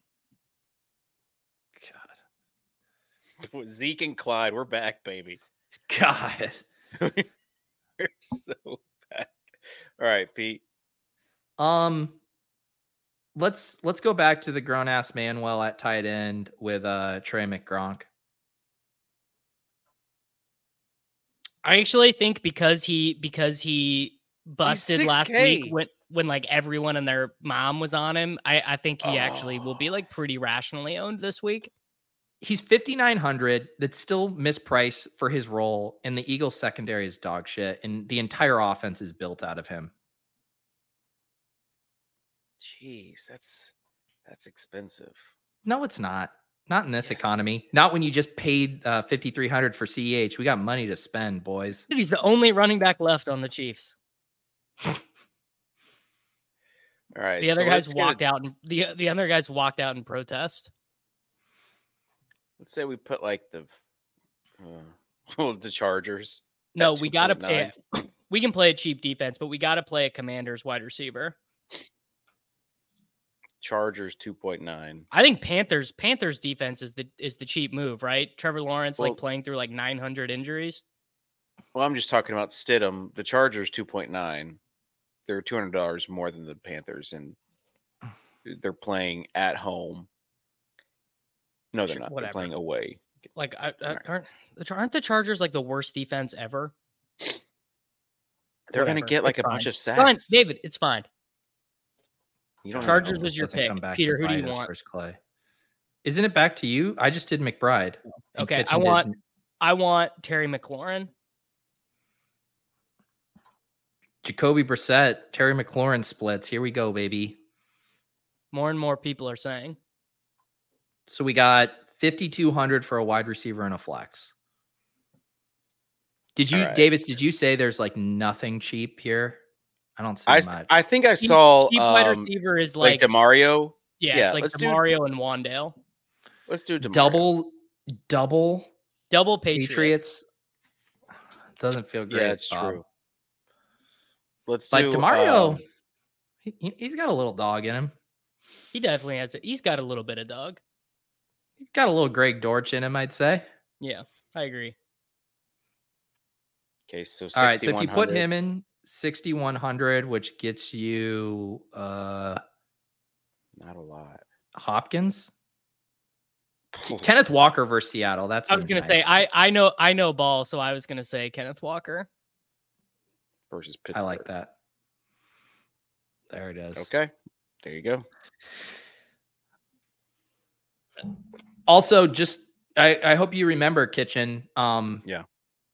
[SPEAKER 4] God,
[SPEAKER 2] Zeke and Clyde, we're back, baby.
[SPEAKER 4] God.
[SPEAKER 2] we're so back. All right, Pete.
[SPEAKER 4] Um, let's let's go back to the grown ass Manuel at tight end with uh Trey McGronk.
[SPEAKER 3] I actually think because he because he busted last
[SPEAKER 2] 6K.
[SPEAKER 3] week when when like everyone and their mom was on him, I I think he actually will be
[SPEAKER 2] Oh.
[SPEAKER 3] like pretty rationally owned this week.
[SPEAKER 4] He's 5900. That's still mispriced for his role, and the Eagles secondary is dog shit, and the entire offense is built out of him.
[SPEAKER 2] Jeez, that's that's expensive.
[SPEAKER 4] No, it's not. Not in this
[SPEAKER 2] Yes.
[SPEAKER 4] economy. Not when you just paid uh, 5300 for CEH. We got money to spend, boys.
[SPEAKER 3] Dude, he's the only running back left on the Chiefs.
[SPEAKER 2] All right.
[SPEAKER 3] The other
[SPEAKER 2] so
[SPEAKER 3] guys walked
[SPEAKER 2] a-
[SPEAKER 3] out and the the other guys walked out in protest.
[SPEAKER 2] Let's say we put like the uh, well, the Chargers.
[SPEAKER 3] No, we gotta play. We can play a cheap defense, but we gotta play a Commanders wide receiver.
[SPEAKER 2] Chargers 2.9.
[SPEAKER 3] I think Panthers Panthers defense is the is the cheap move, right? Trevor Lawrence
[SPEAKER 2] Well-
[SPEAKER 3] like playing through like 900 injuries.
[SPEAKER 2] Well, I'm just talking about Stidham. The Chargers 2.9. They're $200 more than the Panthers, and they're playing at home. No, they're
[SPEAKER 3] Sure,
[SPEAKER 2] not. They're playing away.
[SPEAKER 3] Like I, I, aren't the aren't the Chargers like the worst defense ever?
[SPEAKER 2] They're going to get like a
[SPEAKER 3] it's
[SPEAKER 2] bunch of sacks.
[SPEAKER 3] Fine, David, it's fine.
[SPEAKER 2] You don't
[SPEAKER 3] Chargers
[SPEAKER 2] know.
[SPEAKER 3] was your
[SPEAKER 4] Doesn't
[SPEAKER 3] pick. Peter, who do you want?
[SPEAKER 4] First Clay. Isn't it back to you? I just did McBride. and
[SPEAKER 3] Okay, I
[SPEAKER 4] Kitchen did
[SPEAKER 3] want-
[SPEAKER 4] M-
[SPEAKER 3] I want Terry McLaurin.
[SPEAKER 4] Jacoby Brissett, Terry McLaurin splits. Here we go, baby.
[SPEAKER 3] More and more people are saying.
[SPEAKER 4] So we got 5200 for a wide receiver and a flex. Did you
[SPEAKER 2] All right.
[SPEAKER 4] Davis, did you say there's like nothing cheap here? I don't see
[SPEAKER 2] I,
[SPEAKER 4] much.
[SPEAKER 2] I think I saw
[SPEAKER 3] cheap wide
[SPEAKER 2] um,
[SPEAKER 3] receiver is
[SPEAKER 2] like
[SPEAKER 3] like,
[SPEAKER 2] Demario.
[SPEAKER 3] yeah,
[SPEAKER 2] yeah,
[SPEAKER 3] it's like
[SPEAKER 2] let's do-
[SPEAKER 3] and Wan'Dale.
[SPEAKER 2] Let's do Demario.
[SPEAKER 4] double double
[SPEAKER 3] Double Patriots.
[SPEAKER 4] Patriots. Doesn't feel great.
[SPEAKER 2] Yeah, it's
[SPEAKER 4] Bob.
[SPEAKER 2] true. Let's
[SPEAKER 4] Like
[SPEAKER 2] do
[SPEAKER 4] Demario,
[SPEAKER 2] um,
[SPEAKER 4] he, he- he's got a little dog in him.
[SPEAKER 3] He definitely has it. He's got a little bit of dog.
[SPEAKER 4] He's got a little Greg Dortch in him, I'd say.
[SPEAKER 3] Yeah, I agree.
[SPEAKER 2] okay, so
[SPEAKER 4] All right, so if you put him in 6100, which gets you uh
[SPEAKER 2] not a lot.
[SPEAKER 4] Hopkins, K- Kenneth Walker versus Seattle. That's
[SPEAKER 3] I was gonna say I I know I know ball, so I was gonna say Kenneth Walker.
[SPEAKER 2] Versus Pittsburgh.
[SPEAKER 4] I like that. There it is.
[SPEAKER 2] Okay, there you go.
[SPEAKER 4] Also, just I, I hope you remember, Kitchen. Um,
[SPEAKER 2] Yeah.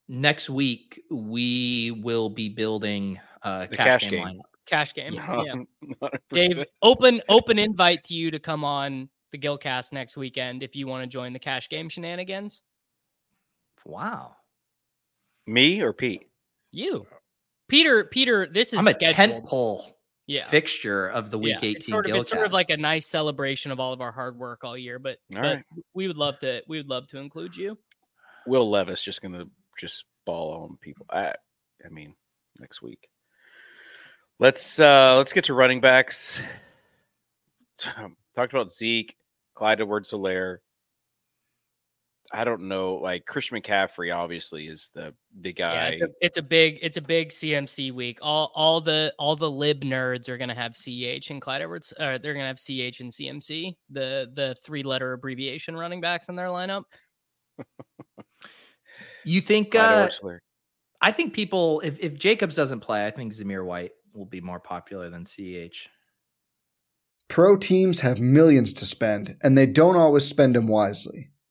[SPEAKER 4] Next week we will be building uh
[SPEAKER 2] The
[SPEAKER 4] cash,
[SPEAKER 2] cash
[SPEAKER 4] game,
[SPEAKER 2] game.
[SPEAKER 4] lineup.
[SPEAKER 3] Cash game. Yeah. Dave, open open invite to you to come on the Gilcast next weekend if you want to join the cash game shenanigans.
[SPEAKER 4] Wow.
[SPEAKER 2] me or Pete?
[SPEAKER 3] You, Peter. Peter, this is
[SPEAKER 4] I'm a
[SPEAKER 3] scheduled.
[SPEAKER 4] tent pole
[SPEAKER 3] yeah.
[SPEAKER 4] fixture of the week
[SPEAKER 3] yeah.
[SPEAKER 4] 18
[SPEAKER 3] It's sort of it's sort of like a nice celebration of all of our hard work all year, but,
[SPEAKER 2] All
[SPEAKER 3] but
[SPEAKER 2] right.
[SPEAKER 3] we would love to we would love to include you.
[SPEAKER 2] Will Levis just gonna just ball on people. I I mean next week. Let's uh let's get to running backs. Talked about Zeke, Clyde Edwards Helaire. I don't know, like Christian McCaffrey obviously is the the
[SPEAKER 3] Yeah,
[SPEAKER 2] guy.
[SPEAKER 3] it's a, it's a big it's a big CMC week. All all the all the lib nerds are gonna have CH and Clyde Edwards. or they're gonna have CH and CMC, the the three letter abbreviation running backs in their lineup.
[SPEAKER 4] you think uh, I think people if, if Jacobs doesn't play, I think Zamir White will be more popular than CH.
[SPEAKER 1] Pro teams have millions to spend, and they don't always spend them wisely.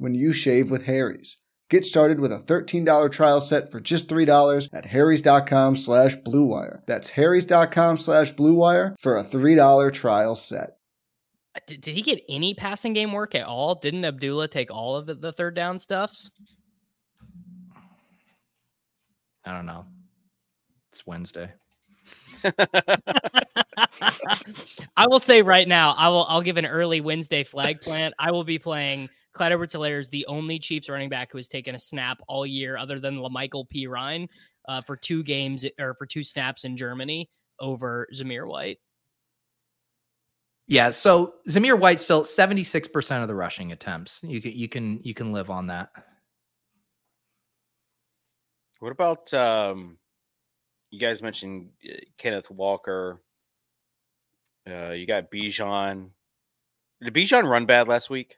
[SPEAKER 1] when you shave with Harry's. Get started with a $13 trial set for just $3 at harrys.com slash bluewire. That's harrys.com slash bluewire for a $3 trial set.
[SPEAKER 3] Uh, Did, did he get any passing game work at all? Didn't Abdullah take all of the, the third down stuffs?
[SPEAKER 4] I don't know. It's Wednesday.
[SPEAKER 3] I will say right now, I will I'll give an early Wednesday flag plant. I will be playing Clyde Edwards Helaire is the only Chiefs running back who has taken a snap all year other than La'Mical Perine uh, for two games or for two snaps in Germany over Zamir White.
[SPEAKER 4] Yeah, so Zamir White still 76% of the rushing attempts. You can you can you can live on that.
[SPEAKER 2] What about um you guys mentioned uh, Kenneth Walker. Uh you got Bijan. Did Bijan run bad last week?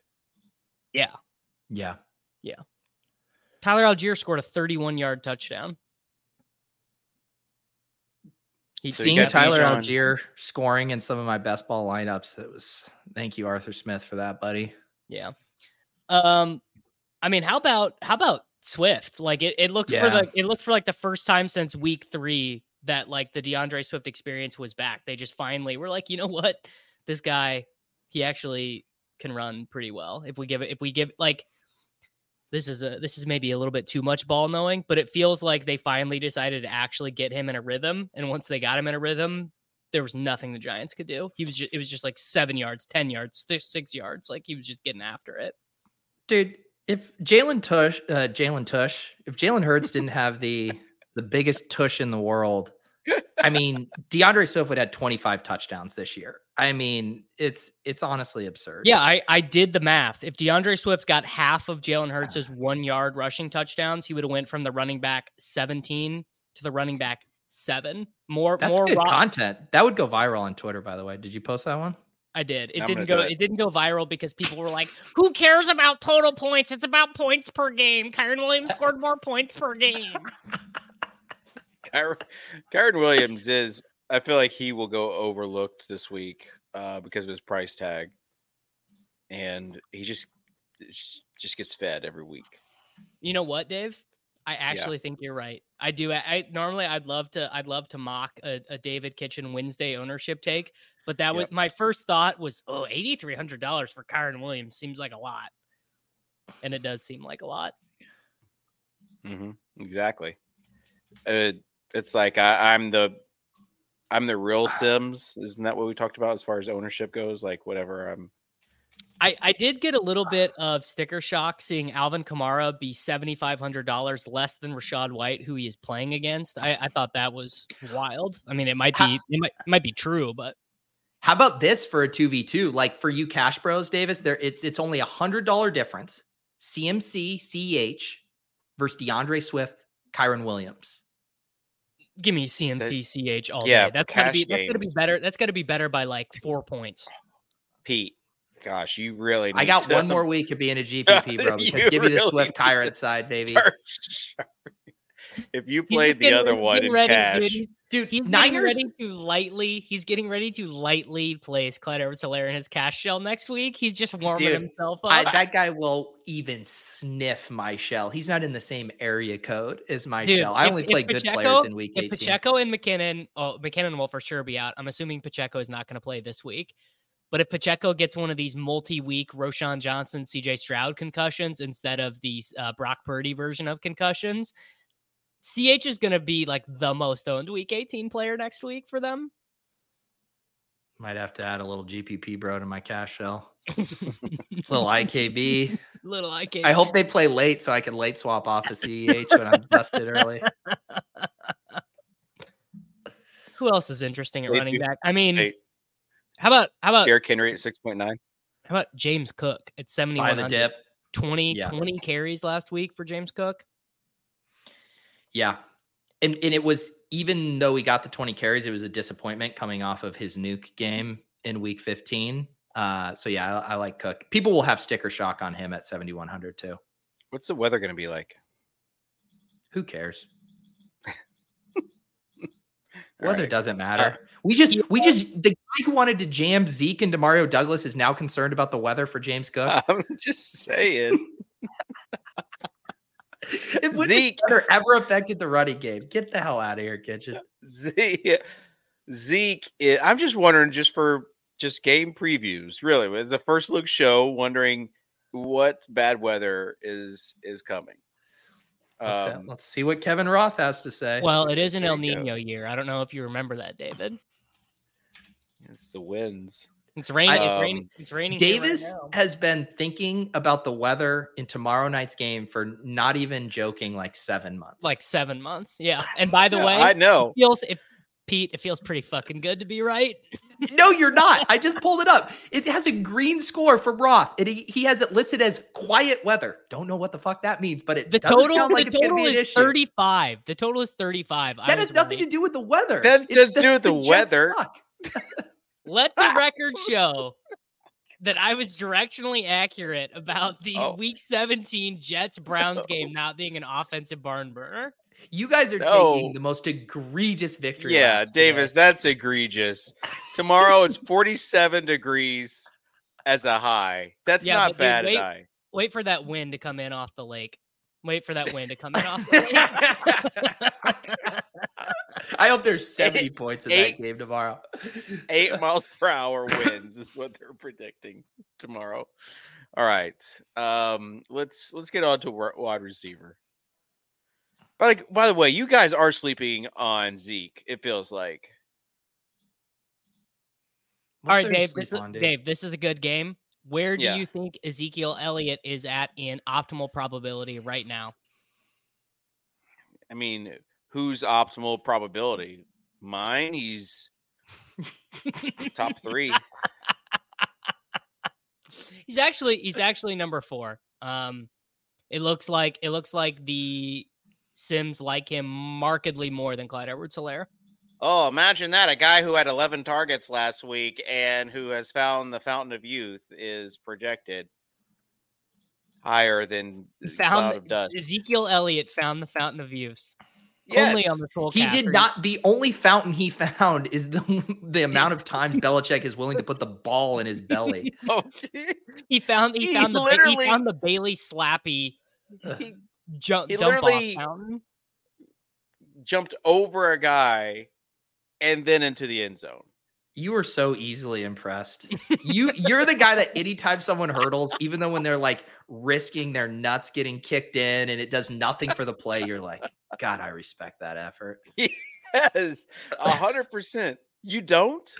[SPEAKER 3] Yeah.
[SPEAKER 4] Yeah. Yeah.
[SPEAKER 3] Tyler Allgeier scored a 31 yard touchdown. He
[SPEAKER 2] So you
[SPEAKER 4] Seeing
[SPEAKER 2] got
[SPEAKER 4] Tyler
[SPEAKER 2] Bijan.
[SPEAKER 4] Allgeier scoring in some of my best ball lineups, it was thank you, Arthur Smith, for that, buddy.
[SPEAKER 3] Yeah. Um, I mean, how about how about Swift? Like it, it looked for the it looked for like the first time since week three that like the DeAndre Swift experience was back. They just finally were like, you know what? This guy, he actually can run pretty well. If we give it if we give like this is a this is maybe a little bit too much ball knowing, but it feels like they finally decided to actually get him in a rhythm. And once they got him in a rhythm, there was nothing the Giants could do. He was just it was just like seven yards, ten yards, six, six yards. Like he was just getting after it.
[SPEAKER 4] Dude, if Jalen Tush, uh, Jalen Tush, if Jalen Hurts didn't have the the biggest tush in the world, I mean, DeAndre Swift would have 25 touchdowns this year. I mean, it's it's honestly absurd.
[SPEAKER 3] Yeah, I, I did the math. If DeAndre Swift got half of Jalen Hurts' one yard rushing touchdowns, he would have went from the running back 17 to the running back seven. More
[SPEAKER 4] That's
[SPEAKER 3] more
[SPEAKER 4] content. That would go viral on Twitter, by the way. Did you post that one?
[SPEAKER 3] I did. It
[SPEAKER 2] I'm
[SPEAKER 3] didn't go.
[SPEAKER 2] do
[SPEAKER 3] It. didn't go viral because people were like, "Who cares about total points? It's about points per game." Kyren Williams scored more points per game.
[SPEAKER 2] Kyren, Kyren Williams is. I feel like he will go overlooked this week uh, because of his price tag, and he just just gets fed every week.
[SPEAKER 3] You know what, Dave? I actually think you're right. I do. I, I normally I'd love to. I'd love to mock a, a David Kitchen Wednesday ownership take, but that
[SPEAKER 2] Yep.
[SPEAKER 3] was my first thought was, oh, eighty three hundred dollars for Kyren Williams seems like a lot, and it does seem like a lot.
[SPEAKER 2] Mm-hmm. Exactly. Uh, it's like I, I'm the I'm the real Sims. Isn't that what we talked about as far as ownership goes? Like whatever. I'm.
[SPEAKER 3] I, I did get a little bit of sticker shock seeing Alvin Kamara be seventy five hundred dollars less than Rachaad White, who he is playing against. I, I thought that was wild. I mean, it might
[SPEAKER 4] Ha-
[SPEAKER 3] be it might, it might be true, but
[SPEAKER 4] How about this for a 2v2? Like for you cash bros, Davis, there it, it's only a hundred dollar difference. CMC, CEH versus DeAndre Swift, Kyren Williams.
[SPEAKER 3] give me CMC CH all
[SPEAKER 2] yeah,
[SPEAKER 3] day.
[SPEAKER 2] for
[SPEAKER 3] That's gotta be
[SPEAKER 2] cash
[SPEAKER 3] that's gonna be better. That's gotta be better by like four points.
[SPEAKER 2] Pete. Gosh, you really.
[SPEAKER 4] I got
[SPEAKER 2] to
[SPEAKER 4] one more week of being a GPP, bro. Because
[SPEAKER 2] You
[SPEAKER 4] give me the
[SPEAKER 2] really
[SPEAKER 4] Swift
[SPEAKER 2] need Kyren
[SPEAKER 4] side, baby.
[SPEAKER 2] start. If you played the other
[SPEAKER 3] ready-
[SPEAKER 2] one in
[SPEAKER 3] ready,
[SPEAKER 2] cash,
[SPEAKER 3] dude. He's,
[SPEAKER 4] Dude,
[SPEAKER 3] he's
[SPEAKER 4] Niners.
[SPEAKER 3] ready to lightly. He's getting ready to lightly place Clyde Edwards-Helaire in his cash shell next week. He's just warming
[SPEAKER 4] Dude,
[SPEAKER 3] himself up.
[SPEAKER 4] I, that guy will even sniff my shell. He's not in the same area code as my
[SPEAKER 3] Dude,
[SPEAKER 4] shell. I
[SPEAKER 3] if-
[SPEAKER 4] only
[SPEAKER 3] if
[SPEAKER 4] play good players in week
[SPEAKER 3] if
[SPEAKER 4] 18.
[SPEAKER 3] Pacheco and McKinnon, oh, McKinnon will for sure be out. I'm assuming Pacheco is not going to play this week. But if Pacheco gets one of these multi-week Roschon Johnson, CJ Stroud concussions instead of these uh, Brock Purdy version of concussions, CH is going to be like the most owned Week 18 player next week for them.
[SPEAKER 4] Might have to add a little GPP, bro, to my cash shell. little IKB.
[SPEAKER 3] Little IKB.
[SPEAKER 4] I hope they play late so I can late swap off a CEH when I'm busted early.
[SPEAKER 3] Who else is interesting at
[SPEAKER 2] They
[SPEAKER 3] running
[SPEAKER 2] do-
[SPEAKER 3] back? I mean,
[SPEAKER 2] Hey.
[SPEAKER 3] How about how about
[SPEAKER 2] Derrick Henry at six point nine.
[SPEAKER 3] how about James Cook at
[SPEAKER 4] Buy
[SPEAKER 3] 71
[SPEAKER 4] dip.
[SPEAKER 3] 20,
[SPEAKER 4] Yeah.
[SPEAKER 3] 20 carries last week for James Cook?
[SPEAKER 4] Yeah. And and it was even though he got the 20 carries, it was a disappointment coming off of his nuke game in week 15. Uh so yeah, I, I like Cook. People will have sticker shock on him at 7100 too.
[SPEAKER 2] What's the weather going to be like?
[SPEAKER 4] Who cares? Weather
[SPEAKER 2] right.
[SPEAKER 4] doesn't matter. we just we just the guy who wanted to jam Zeke into Mario Douglas is now concerned about the weather for James Cook.
[SPEAKER 2] I'm just saying.
[SPEAKER 4] If
[SPEAKER 2] Zeke,
[SPEAKER 4] ever affected the running game, get the hell out of here, kitchen.
[SPEAKER 2] Zeke, Zeke. i- I'm just wondering, just for just game previews, really, as a first look show, wondering what bad weather is is coming.
[SPEAKER 4] Let's, uh,
[SPEAKER 2] Um,
[SPEAKER 4] let's see what Kevin Roth has to say.
[SPEAKER 3] Well, it is an El
[SPEAKER 2] you go.
[SPEAKER 3] Nino year. I don't know if you remember that, David.
[SPEAKER 2] it's the winds.
[SPEAKER 3] It's raining. it's
[SPEAKER 2] Um,
[SPEAKER 3] raining. It's raining. here right
[SPEAKER 4] Davis
[SPEAKER 3] now.
[SPEAKER 4] has been thinking about the weather in tomorrow night's game for not even joking like seven months.
[SPEAKER 3] like seven months. Yeah. And by the
[SPEAKER 2] Yeah,
[SPEAKER 3] way,
[SPEAKER 2] I know.
[SPEAKER 3] it feels it, Pete, it feels pretty fucking good to be right.
[SPEAKER 4] no, you're not. I just pulled it up. It has a green score for Roth. And he, he has it listed as quiet weather. Don't know what the fuck that means, but it
[SPEAKER 3] The
[SPEAKER 4] doesn't
[SPEAKER 3] total,
[SPEAKER 4] sound like
[SPEAKER 3] the
[SPEAKER 4] it's
[SPEAKER 3] total
[SPEAKER 4] be an
[SPEAKER 3] is
[SPEAKER 4] issue.
[SPEAKER 3] 35. The total is 35.
[SPEAKER 4] That
[SPEAKER 3] was
[SPEAKER 4] has nothing
[SPEAKER 3] right.
[SPEAKER 4] to do with the weather.
[SPEAKER 2] That
[SPEAKER 4] It's
[SPEAKER 2] doesn't do with the
[SPEAKER 4] Jets
[SPEAKER 2] weather.
[SPEAKER 3] Let the record show that I was directionally accurate about the
[SPEAKER 2] Oh.
[SPEAKER 3] week 17 Jets Browns game not being an offensive barn burner.
[SPEAKER 4] You guys are
[SPEAKER 2] No.
[SPEAKER 4] taking the most egregious victory.
[SPEAKER 2] Yeah,
[SPEAKER 4] laps today.
[SPEAKER 2] Davis, that's egregious. Tomorrow it's 47 degrees as a high. That's
[SPEAKER 3] Yeah,
[SPEAKER 2] not
[SPEAKER 3] but dude,
[SPEAKER 2] bad
[SPEAKER 3] wait-
[SPEAKER 2] high.
[SPEAKER 3] Wait for that wind to come in off the lake. Wait for that wind to come in off the lake.
[SPEAKER 4] I hope there's 70 points in
[SPEAKER 2] eight-
[SPEAKER 4] that game tomorrow.
[SPEAKER 2] Eight miles per hour winds is what they're predicting tomorrow. All right, um, let's let's get on to wide receiver. By the, by the way, you guys are sleeping on Zeke. It feels like.
[SPEAKER 3] All right,
[SPEAKER 4] What's there
[SPEAKER 3] Dave. This is,
[SPEAKER 4] on, dude?
[SPEAKER 3] Dave, this is a good game. Where do
[SPEAKER 2] Yeah.
[SPEAKER 3] you think Ezekiel Elliott is at in optimal probability right now?
[SPEAKER 2] I mean, who's optimal probability? Mine, he's top three.
[SPEAKER 3] He's actually he's actually number four. Um, it looks like it looks like the Sims like him markedly more than Clyde Edwards-Helaire.
[SPEAKER 2] Oh, imagine that. A guy who had 11 targets last week and who has found the fountain of youth is projected higher than the cloud of
[SPEAKER 3] Found
[SPEAKER 2] dust.
[SPEAKER 3] Ezekiel Elliott found the fountain of youth.
[SPEAKER 2] Yes.
[SPEAKER 3] Only on the full
[SPEAKER 4] He did not. The only fountain he found is the the amount of times Belichick is willing to put the ball in his belly.
[SPEAKER 2] Oh,
[SPEAKER 3] He found he,
[SPEAKER 2] He
[SPEAKER 3] found the he found the Bailey Slappy
[SPEAKER 2] he
[SPEAKER 3] jump
[SPEAKER 2] he
[SPEAKER 3] dump off
[SPEAKER 2] literally-
[SPEAKER 3] fountain.
[SPEAKER 2] jumped over a guy and then into the end zone.
[SPEAKER 4] You were so easily impressed. You you're the guy that anytime someone hurdles, even though when they're like risking their nuts getting kicked in and it does nothing for the play, you're like, God, I respect that effort.
[SPEAKER 2] Yes, a hundred percent. You don't?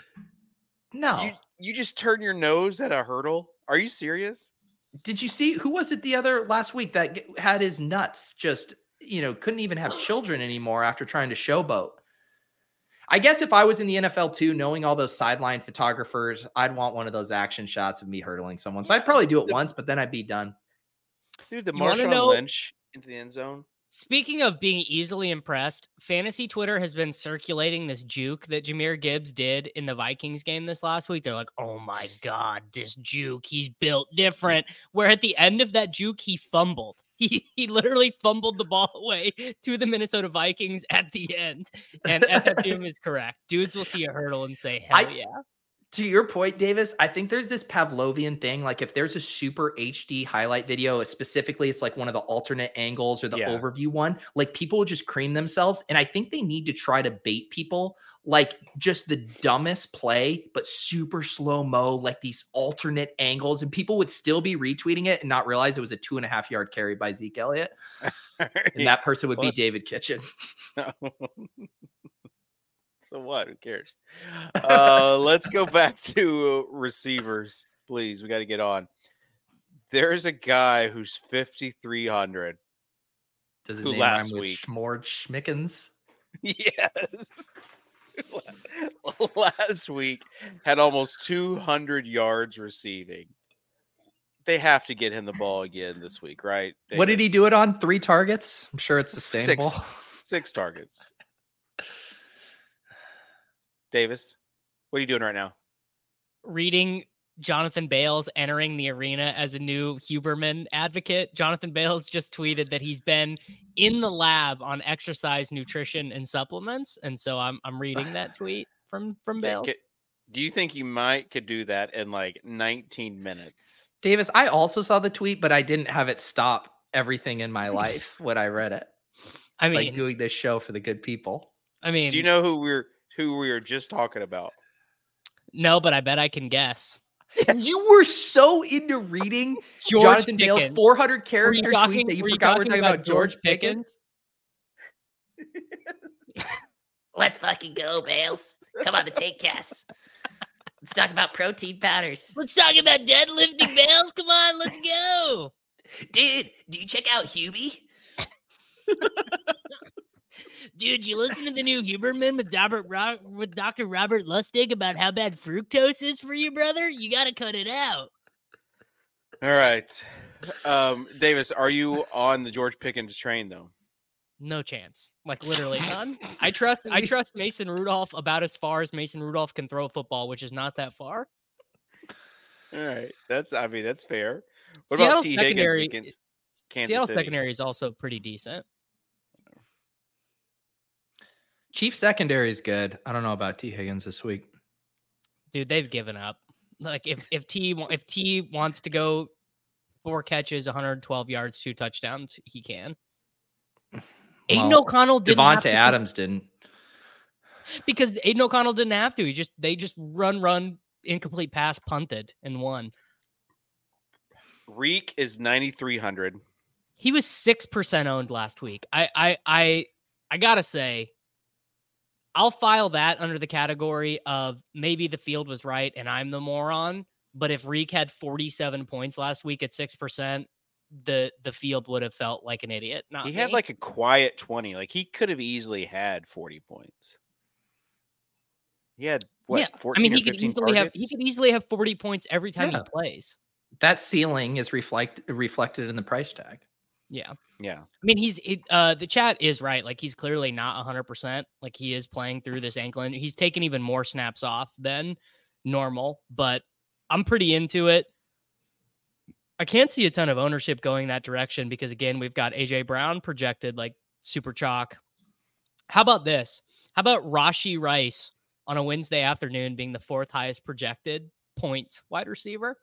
[SPEAKER 4] No.
[SPEAKER 2] You you just turn your nose at a hurdle? Are you serious?
[SPEAKER 4] Did you see who was it the other last week that had his nuts just, you know, couldn't even have children anymore after trying to showboat? I guess if I was in the NFL too, knowing all those sideline photographers, I'd want one of those action shots of me hurdling someone. So I'd probably do it once, but then I'd be done.
[SPEAKER 2] Dude, the
[SPEAKER 3] You
[SPEAKER 2] Marshawn
[SPEAKER 3] know-
[SPEAKER 2] Lynch into the end zone.
[SPEAKER 3] Speaking of being easily impressed, fantasy Twitter has been circulating this juke that Jahmyr Gibbs did in the Vikings game this last week. They're like, oh my God, this juke, he's built different. Where at the end of that juke, he fumbled. He, he literally fumbled the ball away to the Minnesota Vikings at the end. And FFM is correct. Dudes will see a hurdle and say, hell
[SPEAKER 4] I-
[SPEAKER 3] yeah.
[SPEAKER 4] To your point, Davis, I think there's this Pavlovian thing. Like if there's a super HD highlight video, specifically, it's like one of the alternate angles or the
[SPEAKER 2] Yeah.
[SPEAKER 4] overview one, like people would just cream themselves. And I think they need to try to bait people like just the dumbest play, but super slow mo, like these alternate angles. And people would still be retweeting it and not realize it was a two and a half yard carry by Zeke Elliott. And that person would be David Kitchen.
[SPEAKER 2] so what? Who cares? Uh, let's go back to receivers, please. We got to get on. There's a guy who's 5,300.
[SPEAKER 4] Does his
[SPEAKER 2] Who
[SPEAKER 4] name
[SPEAKER 2] last
[SPEAKER 4] rhyme with
[SPEAKER 2] week?
[SPEAKER 4] Schmord Schmickens?
[SPEAKER 2] Yes. Last week had almost 200 yards receiving. They have to get him the ball again this week, right?
[SPEAKER 4] What did he do it on? Three targets? I'm sure it's sustainable.
[SPEAKER 2] Six. Six targets. Davis, what are you doing right now?
[SPEAKER 3] reading Jonathan Bales entering the arena as a new Huberman advocate. Jonathan Bales just tweeted that he's been in the lab on exercise, nutrition, and supplements, and so I'm I'm reading that tweet from from
[SPEAKER 2] That
[SPEAKER 3] Bales.
[SPEAKER 2] ca- Do you think you might could do that in like 19 minutes?
[SPEAKER 4] Davis, I also saw the tweet, but I didn't have it stop everything in my life when I read it.
[SPEAKER 3] I mean,
[SPEAKER 4] like doing this show for the good people.
[SPEAKER 3] I mean,
[SPEAKER 2] Do you know who we're who we were just talking about?
[SPEAKER 3] no, but I bet I can guess.
[SPEAKER 4] you were so into reading
[SPEAKER 3] George
[SPEAKER 4] Jonathan Bale's
[SPEAKER 3] Pickens.
[SPEAKER 4] 400 character
[SPEAKER 3] talking-
[SPEAKER 4] tweet that you
[SPEAKER 3] were you
[SPEAKER 4] forgot we're
[SPEAKER 3] talking
[SPEAKER 4] talking about George Pickens.
[SPEAKER 7] Let's fucking go, Bales. Come on the take cast. Let's talk about protein powders.
[SPEAKER 3] Let's talk about deadlifting Bales. Come on, let's go.
[SPEAKER 7] Dude, do you check out Hubie?
[SPEAKER 3] Dude, you listen to the new Huberman with Robert Ro- with Dr. Robert Lustig about how bad fructose is for you, brother? You got to cut it out.
[SPEAKER 2] All right. Um, Davis, are you on the George Pickens train though?
[SPEAKER 3] No chance. Like literally none. I trust I trust Mason Rudolph about as far as Mason Rudolph can throw a football, which is not that far.
[SPEAKER 2] All right. That's I mean, that's fair. What
[SPEAKER 3] Seattle's
[SPEAKER 2] about T
[SPEAKER 3] secondary-
[SPEAKER 2] Higgins against Kansas
[SPEAKER 3] Seattle
[SPEAKER 2] City?
[SPEAKER 3] secondary is also pretty decent.
[SPEAKER 4] Chief secondary is good. I don't know about T. Higgins this week.
[SPEAKER 3] Dude, they've given up. Like if if T if T wants to go four catches, 112 yards, two touchdowns, he can.
[SPEAKER 4] Aidan
[SPEAKER 3] O'Connell didn't have
[SPEAKER 4] Davante
[SPEAKER 3] to-
[SPEAKER 4] Adams didn't.
[SPEAKER 3] because Aidan O'Connell didn't have to. He just they just run run incomplete pass punted and won.
[SPEAKER 2] Reek is 9,300.
[SPEAKER 3] He was six percent owned last week. I I I I gotta say, I'll file that under the category of maybe the field was right and I'm the moron. but if Reek had 47 points last week at six percent, the the field would have felt like an idiot. Not
[SPEAKER 2] He had
[SPEAKER 3] me.
[SPEAKER 2] like a quiet 20. Like he could have easily had 40 points. He had what?
[SPEAKER 3] yeah.
[SPEAKER 2] 14
[SPEAKER 3] I mean,
[SPEAKER 2] or
[SPEAKER 3] he could
[SPEAKER 2] 15
[SPEAKER 3] easily have he could easily have 40 points every time
[SPEAKER 4] Yeah.
[SPEAKER 3] he plays.
[SPEAKER 4] That ceiling is reflect reflected in the price tag.
[SPEAKER 3] Yeah.
[SPEAKER 2] Yeah.
[SPEAKER 3] I mean, he's it, uh the chat is right. Like he's clearly not 100%. Like he is playing through this ankle and he's taken even more snaps off than normal, but I'm pretty into it. I can't see a ton of ownership going that direction because again, we've got AJ Brown projected like super chalk. How about this? How about Rashee Rice on a Wednesday afternoon being the fourth highest projected points wide receiver?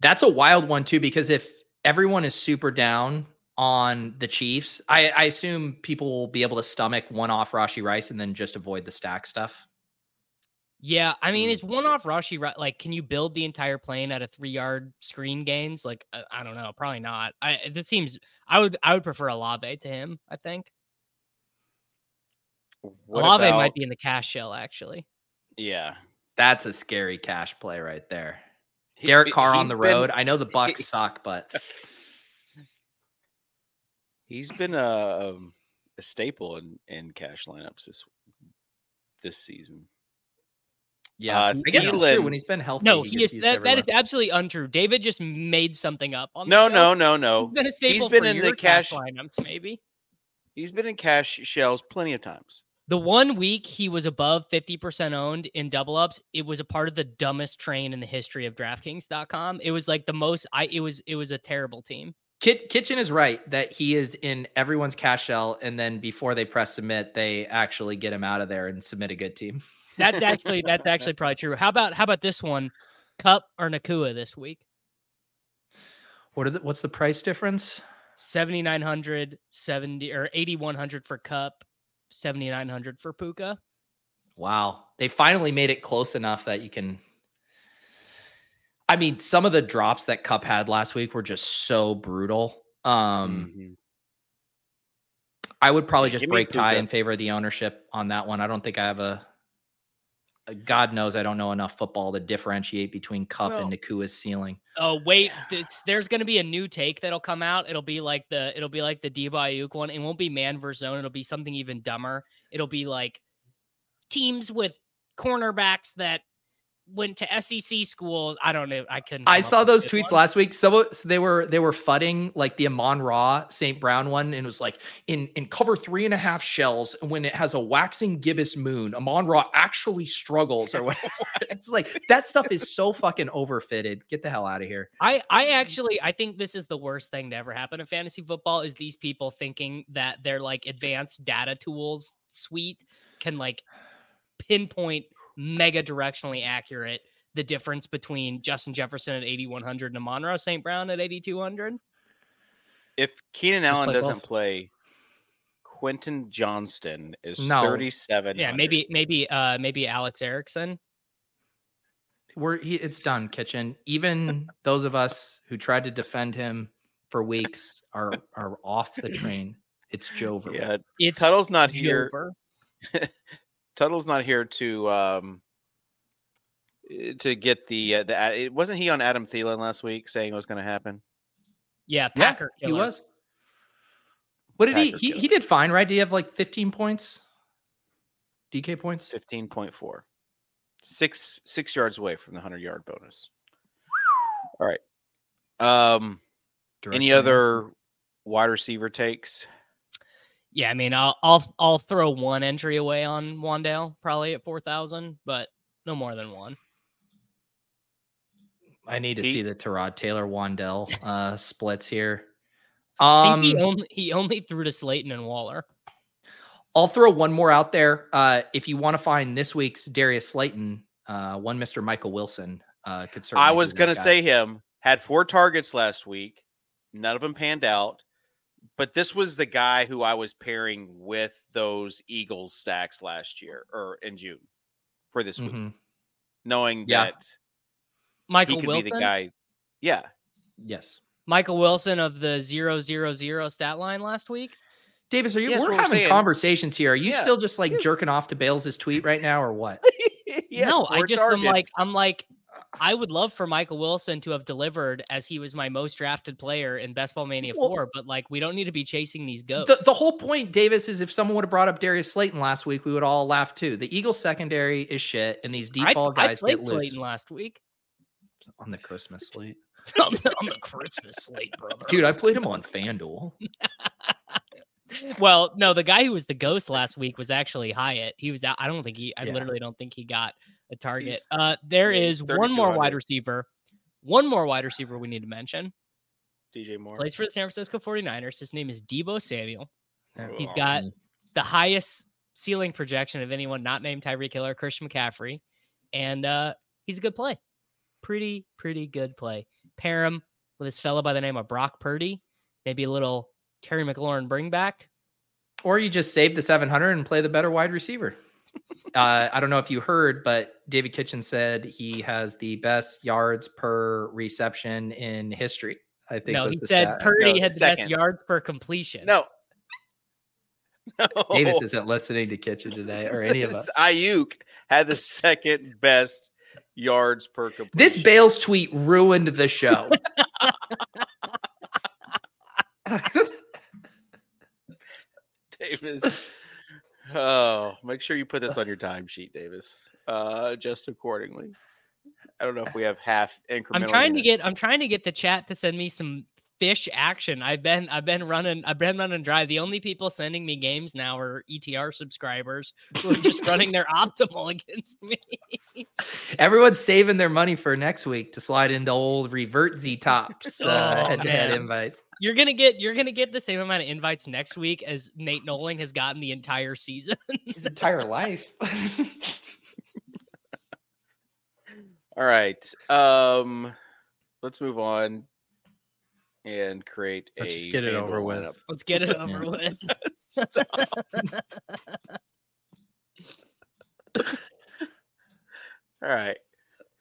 [SPEAKER 4] That's a wild one too, because if everyone is super down on the Chiefs, I, I assume people will be able to stomach one off Rashee Rice and then just avoid the stack stuff.
[SPEAKER 3] Yeah, I mean,
[SPEAKER 2] Mm.
[SPEAKER 3] is one off Rashee ri- like? Can you build the entire plane at a three yard screen gains? Like, I, I don't know, probably not. I this seems I would I would prefer Olave to him. I think
[SPEAKER 2] What
[SPEAKER 3] Olave might be in the cash shell actually.
[SPEAKER 2] Yeah.
[SPEAKER 4] That's a scary cash play right there.
[SPEAKER 2] He-
[SPEAKER 4] Derek Carr on
[SPEAKER 2] he's
[SPEAKER 4] the
[SPEAKER 2] been-
[SPEAKER 4] road. I know the Bucks suck, but
[SPEAKER 2] He's been a, um, a staple in, in cash lineups this this season.
[SPEAKER 4] yeah,
[SPEAKER 2] Uh,
[SPEAKER 4] I guess it's true. When he's been healthy,
[SPEAKER 3] No,
[SPEAKER 4] he
[SPEAKER 3] he is
[SPEAKER 4] used
[SPEAKER 3] that, that is absolutely untrue. David just made something up on
[SPEAKER 2] No,
[SPEAKER 3] show.
[SPEAKER 2] no, no, no.
[SPEAKER 3] He's been a staple
[SPEAKER 2] been
[SPEAKER 3] for
[SPEAKER 2] in the
[SPEAKER 3] your cash
[SPEAKER 2] cash-
[SPEAKER 3] lineups, maybe.
[SPEAKER 2] He's been in cash shells plenty of times.
[SPEAKER 3] The one week he was above 50% owned in double ups, it was a part of the dumbest train in the history of DraftKings.com. It was like the most I it was it was a terrible team.
[SPEAKER 4] Kit, Kitchen is right that he is in everyone's cash shell, and then before they press submit, they actually get him out of there and submit a good team.
[SPEAKER 3] That's actually that's actually probably true. How about how about this one? Cup or Nacua this week?
[SPEAKER 4] What are the, what's the price difference?
[SPEAKER 3] 7900 70 or 8100 for Cup, 7900 for Puka.
[SPEAKER 4] Wow, they finally made it close enough that you can. I mean, some of the drops that Cup had last week were just so brutal. Um,
[SPEAKER 2] Mhm.
[SPEAKER 4] I would probably just break tie in favor of the ownership on that one. I don't think I have a. a- God knows I don't know enough football to differentiate between Cup
[SPEAKER 2] Well-
[SPEAKER 4] and Nacua's ceiling.
[SPEAKER 3] Oh wait, it's, there's going to be a new take that'll come out. It'll be like the it'll be like the Debo Aiyuk one. It won't be man versus zone. It'll be something even dumber. It'll be like teams with cornerbacks that went to SEC schools. I don't know. I couldn't.
[SPEAKER 4] I saw those tweets
[SPEAKER 3] one.
[SPEAKER 4] last week. So, so they were they were fudding like the Amon Ra St. Brown one, and it was like in in cover three and a half shells when it has a waxing gibbous moon. Amon Ra actually struggles or whatever. it's like that stuff is so fucking overfitted. Get the hell out of here.
[SPEAKER 3] I I actually I think this is the worst thing to ever happen in fantasy football is these people thinking that their like advanced data tools suite can like pinpoint mega directionally accurate the difference between Justin Jefferson at 8100 and Amon Ra St. Brown at 8200.
[SPEAKER 2] If Keenan Allen
[SPEAKER 3] play
[SPEAKER 2] doesn't
[SPEAKER 3] both.
[SPEAKER 2] play, Quentin Johnston is
[SPEAKER 4] No.
[SPEAKER 2] 37.
[SPEAKER 3] Yeah, maybe maybe uh maybe Alex Erickson.
[SPEAKER 4] We're he, it's done, Kitchen. Even those of us who tried to defend him for weeks are are off the train. It's Jover.
[SPEAKER 2] Yeah,
[SPEAKER 3] It's
[SPEAKER 2] Tuttle's not here.
[SPEAKER 3] Jover.
[SPEAKER 2] Tuttle's not here to um eh, to get the uh, the it wasn't he on Adam Thielen last week saying it was going to happen.
[SPEAKER 3] Yeah,
[SPEAKER 4] Yeah,
[SPEAKER 3] Packer.
[SPEAKER 4] he was. What did he,
[SPEAKER 2] Packer
[SPEAKER 4] he
[SPEAKER 2] killer.
[SPEAKER 4] he did fine, right? Did he have like 15 points? DK points?
[SPEAKER 2] Fifteen point four, six six yards away from the hundred yard bonus. All right. Um. Any other wide receiver takes?
[SPEAKER 3] Yeah, I mean, I'll I'll I'll throw one entry away on Wan'Dale probably at 4000, but no more than one.
[SPEAKER 4] I need to
[SPEAKER 2] He-
[SPEAKER 4] see the Tyrod Taylor Wan'Dale uh splits here.
[SPEAKER 3] I
[SPEAKER 4] Um
[SPEAKER 3] think he only he only threw to Slayton and Waller.
[SPEAKER 4] I'll throw one more out there. Uh if you want to find this week's Darius Slayton, uh one Mr. Michael Wilson uh could certainly
[SPEAKER 2] I was going to say him had four targets last week. None of them panned out. But this was the guy who I was pairing with those Eagles stacks last year or in June for this week,
[SPEAKER 4] Mhm.
[SPEAKER 2] knowing
[SPEAKER 4] Yeah.
[SPEAKER 2] that
[SPEAKER 3] Michael
[SPEAKER 2] he could
[SPEAKER 3] Wilson.
[SPEAKER 2] be the guy. Yeah.
[SPEAKER 4] Yes.
[SPEAKER 3] Michael Wilson of the zero zero zero stat line last week.
[SPEAKER 4] Davis, are you
[SPEAKER 2] Yes,
[SPEAKER 4] we're
[SPEAKER 2] we're
[SPEAKER 4] having
[SPEAKER 2] saying.
[SPEAKER 4] conversations here. Are you
[SPEAKER 2] Yeah.
[SPEAKER 4] still just like
[SPEAKER 2] Yeah.
[SPEAKER 4] jerking off to Bales' tweet right now or what?
[SPEAKER 2] yeah
[SPEAKER 3] no, I
[SPEAKER 2] four
[SPEAKER 3] just am like. I'm like I would love for Michael Wilson to have delivered as he was my most drafted player in Best Ball Mania
[SPEAKER 4] Well-
[SPEAKER 3] 4, but like we don't need to be chasing these
[SPEAKER 4] The,
[SPEAKER 3] ghosts.
[SPEAKER 4] the whole point, Davis, is if someone would have brought up Darius Slayton last week, we would all laugh too. The Eagles secondary is shit, and these deep
[SPEAKER 3] I,
[SPEAKER 4] ball
[SPEAKER 3] I
[SPEAKER 4] guys
[SPEAKER 3] played
[SPEAKER 4] get loose
[SPEAKER 3] Slayton last week
[SPEAKER 4] on the Christmas slate.
[SPEAKER 3] on the, on the Christmas slate, brother.
[SPEAKER 4] Dude, I played him on FanDuel.
[SPEAKER 3] well, no, the guy who was the ghost last week was actually Hyatt. He was out. I don't think he. I
[SPEAKER 4] Yeah.
[SPEAKER 3] literally don't think he got a target.
[SPEAKER 2] He's-
[SPEAKER 3] Uh, there
[SPEAKER 2] yeah,
[SPEAKER 3] is
[SPEAKER 2] he's
[SPEAKER 3] one more wide receiver. One more wide receiver we need to mention.
[SPEAKER 2] DJ Moore.
[SPEAKER 3] Plays for the San Francisco 49ers. His name is Debo Samuel. He's got the highest ceiling projection of anyone not named Tyreek Hill or Christian McCaffrey. And uh, he's a good play. Pretty, pretty good play. Pair him with this fellow by the name of Brock Purdy. Maybe a little Terry McLaurin bring back.
[SPEAKER 4] Or you just save the 700 and play the better wide receiver. Uh, I don't know if you heard, but David Kitchen said he has the best yards per reception in history. I think
[SPEAKER 3] No,
[SPEAKER 4] was
[SPEAKER 3] he
[SPEAKER 4] the
[SPEAKER 3] said
[SPEAKER 4] stat.
[SPEAKER 3] Purdy
[SPEAKER 2] No,
[SPEAKER 3] had the best yards per completion.
[SPEAKER 2] No. No.
[SPEAKER 4] Davis isn't listening to Kitchen today or any of us.
[SPEAKER 2] Aiyuk had the second best yards per completion.
[SPEAKER 4] This Bales tweet ruined the show.
[SPEAKER 2] Davis. Oh, make sure you put this on your timesheet, Davis. Uh, just accordingly. I don't know if we have half incremental.
[SPEAKER 3] I'm trying to get I'm trying to get the chat to send me some fish action. I've been I've been running I've been running dry. The only people sending me games now are ETR subscribers who are just running their optimal against me.
[SPEAKER 4] Everyone's saving their money for next week to slide into old revert Z tops uh,
[SPEAKER 3] Oh,
[SPEAKER 4] head-to-head
[SPEAKER 3] man.
[SPEAKER 4] invites.
[SPEAKER 3] You're gonna get you're gonna get the same amount of invites next week as Nate Noling has gotten the entire season.
[SPEAKER 4] His entire life.
[SPEAKER 2] All right. Um, let's move on and create
[SPEAKER 4] Let's
[SPEAKER 2] a
[SPEAKER 4] just get it over with.
[SPEAKER 2] lineup.
[SPEAKER 3] Let's get it over with.
[SPEAKER 2] All right.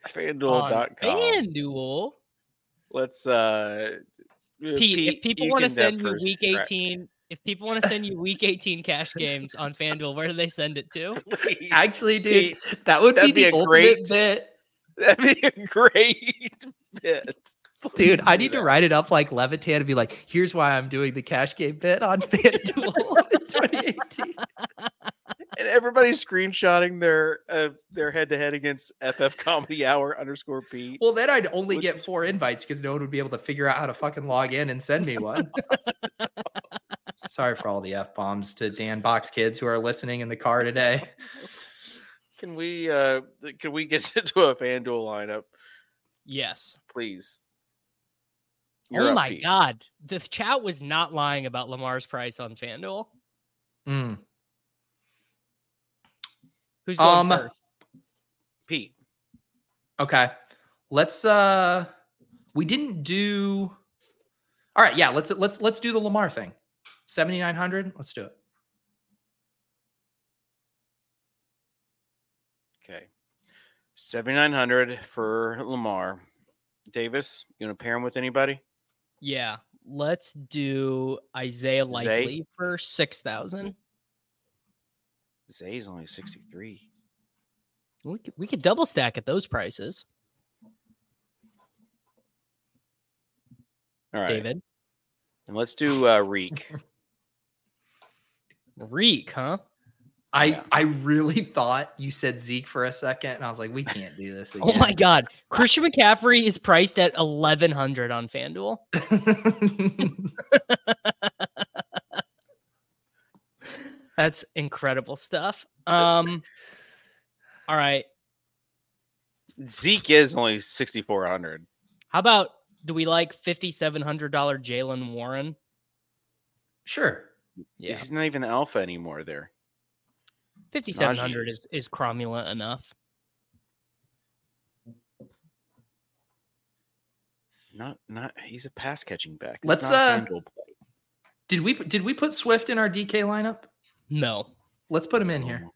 [SPEAKER 3] On
[SPEAKER 2] FanDuel.com.
[SPEAKER 3] FanDuel.
[SPEAKER 2] Let's uh
[SPEAKER 3] Pete, if people want to send you week
[SPEAKER 2] All right.
[SPEAKER 3] 18, if people want to send you week 18 cash games on FanDuel, where do they send it to?
[SPEAKER 2] Please.
[SPEAKER 4] Actually, dude, that would
[SPEAKER 2] that'd
[SPEAKER 4] be
[SPEAKER 2] be
[SPEAKER 4] the
[SPEAKER 2] a
[SPEAKER 4] ultimate
[SPEAKER 2] great-
[SPEAKER 4] bit.
[SPEAKER 2] That'd be a great bit.
[SPEAKER 4] Dude, I
[SPEAKER 2] do
[SPEAKER 4] need to write it up like Levitan and be like, here's why I'm doing the cash game bit on FanDuel in 2018.
[SPEAKER 2] And everybody's screenshotting their uh, their head to head against FF Comedy Hour underscore Pete.
[SPEAKER 4] Well, then I'd only
[SPEAKER 2] Which-
[SPEAKER 4] get four invites because no one would be able to figure out how to fucking log in and send me one. Sorry for all the F bombs to Dan Box kids who are listening in the car today.
[SPEAKER 2] Can we uh can we get into a FanDuel lineup,
[SPEAKER 3] Yes.
[SPEAKER 2] please?
[SPEAKER 3] Oh
[SPEAKER 2] You're up,
[SPEAKER 3] my
[SPEAKER 2] Pete.
[SPEAKER 3] God. The chat was not lying about Lamar's price on FanDuel.
[SPEAKER 4] Mm.
[SPEAKER 3] Who's going
[SPEAKER 4] Um,
[SPEAKER 3] first?
[SPEAKER 2] Pete.
[SPEAKER 4] Okay. Let's uh we didn't do All right, yeah, let's let's let's do the Lamar thing. 7900, let's do it.
[SPEAKER 2] Okay. 7900 for Lamar. Davis, you want to pair him with anybody?
[SPEAKER 3] Yeah. Let's do Isaiah
[SPEAKER 2] Zay?
[SPEAKER 3] Likely for 6,000.
[SPEAKER 2] Zay's only 63.
[SPEAKER 3] We could, we could double stack at those prices,
[SPEAKER 2] All right.
[SPEAKER 3] David.
[SPEAKER 2] And let's do uh Reek.
[SPEAKER 3] Reek, huh?
[SPEAKER 4] I
[SPEAKER 2] Yeah.
[SPEAKER 4] I really thought you said Zeke for a second and I was like, we can't do this again.
[SPEAKER 3] Oh my God. Christian McCaffrey is priced at 1100 on FanDuel. That's incredible stuff. Um, all right.
[SPEAKER 2] Zeke is only 6400.
[SPEAKER 3] How about do we like $5,700 Jaylen Warren?
[SPEAKER 4] sure.
[SPEAKER 3] Yeah.
[SPEAKER 2] He's not even the alpha anymore there.
[SPEAKER 3] 5,700 is, is cromulent enough.
[SPEAKER 2] Not not he's a pass catching back.
[SPEAKER 4] Let's,
[SPEAKER 2] not
[SPEAKER 4] uh, Did we did we put Swift in our DK lineup?
[SPEAKER 3] No.
[SPEAKER 4] Let's put him in here.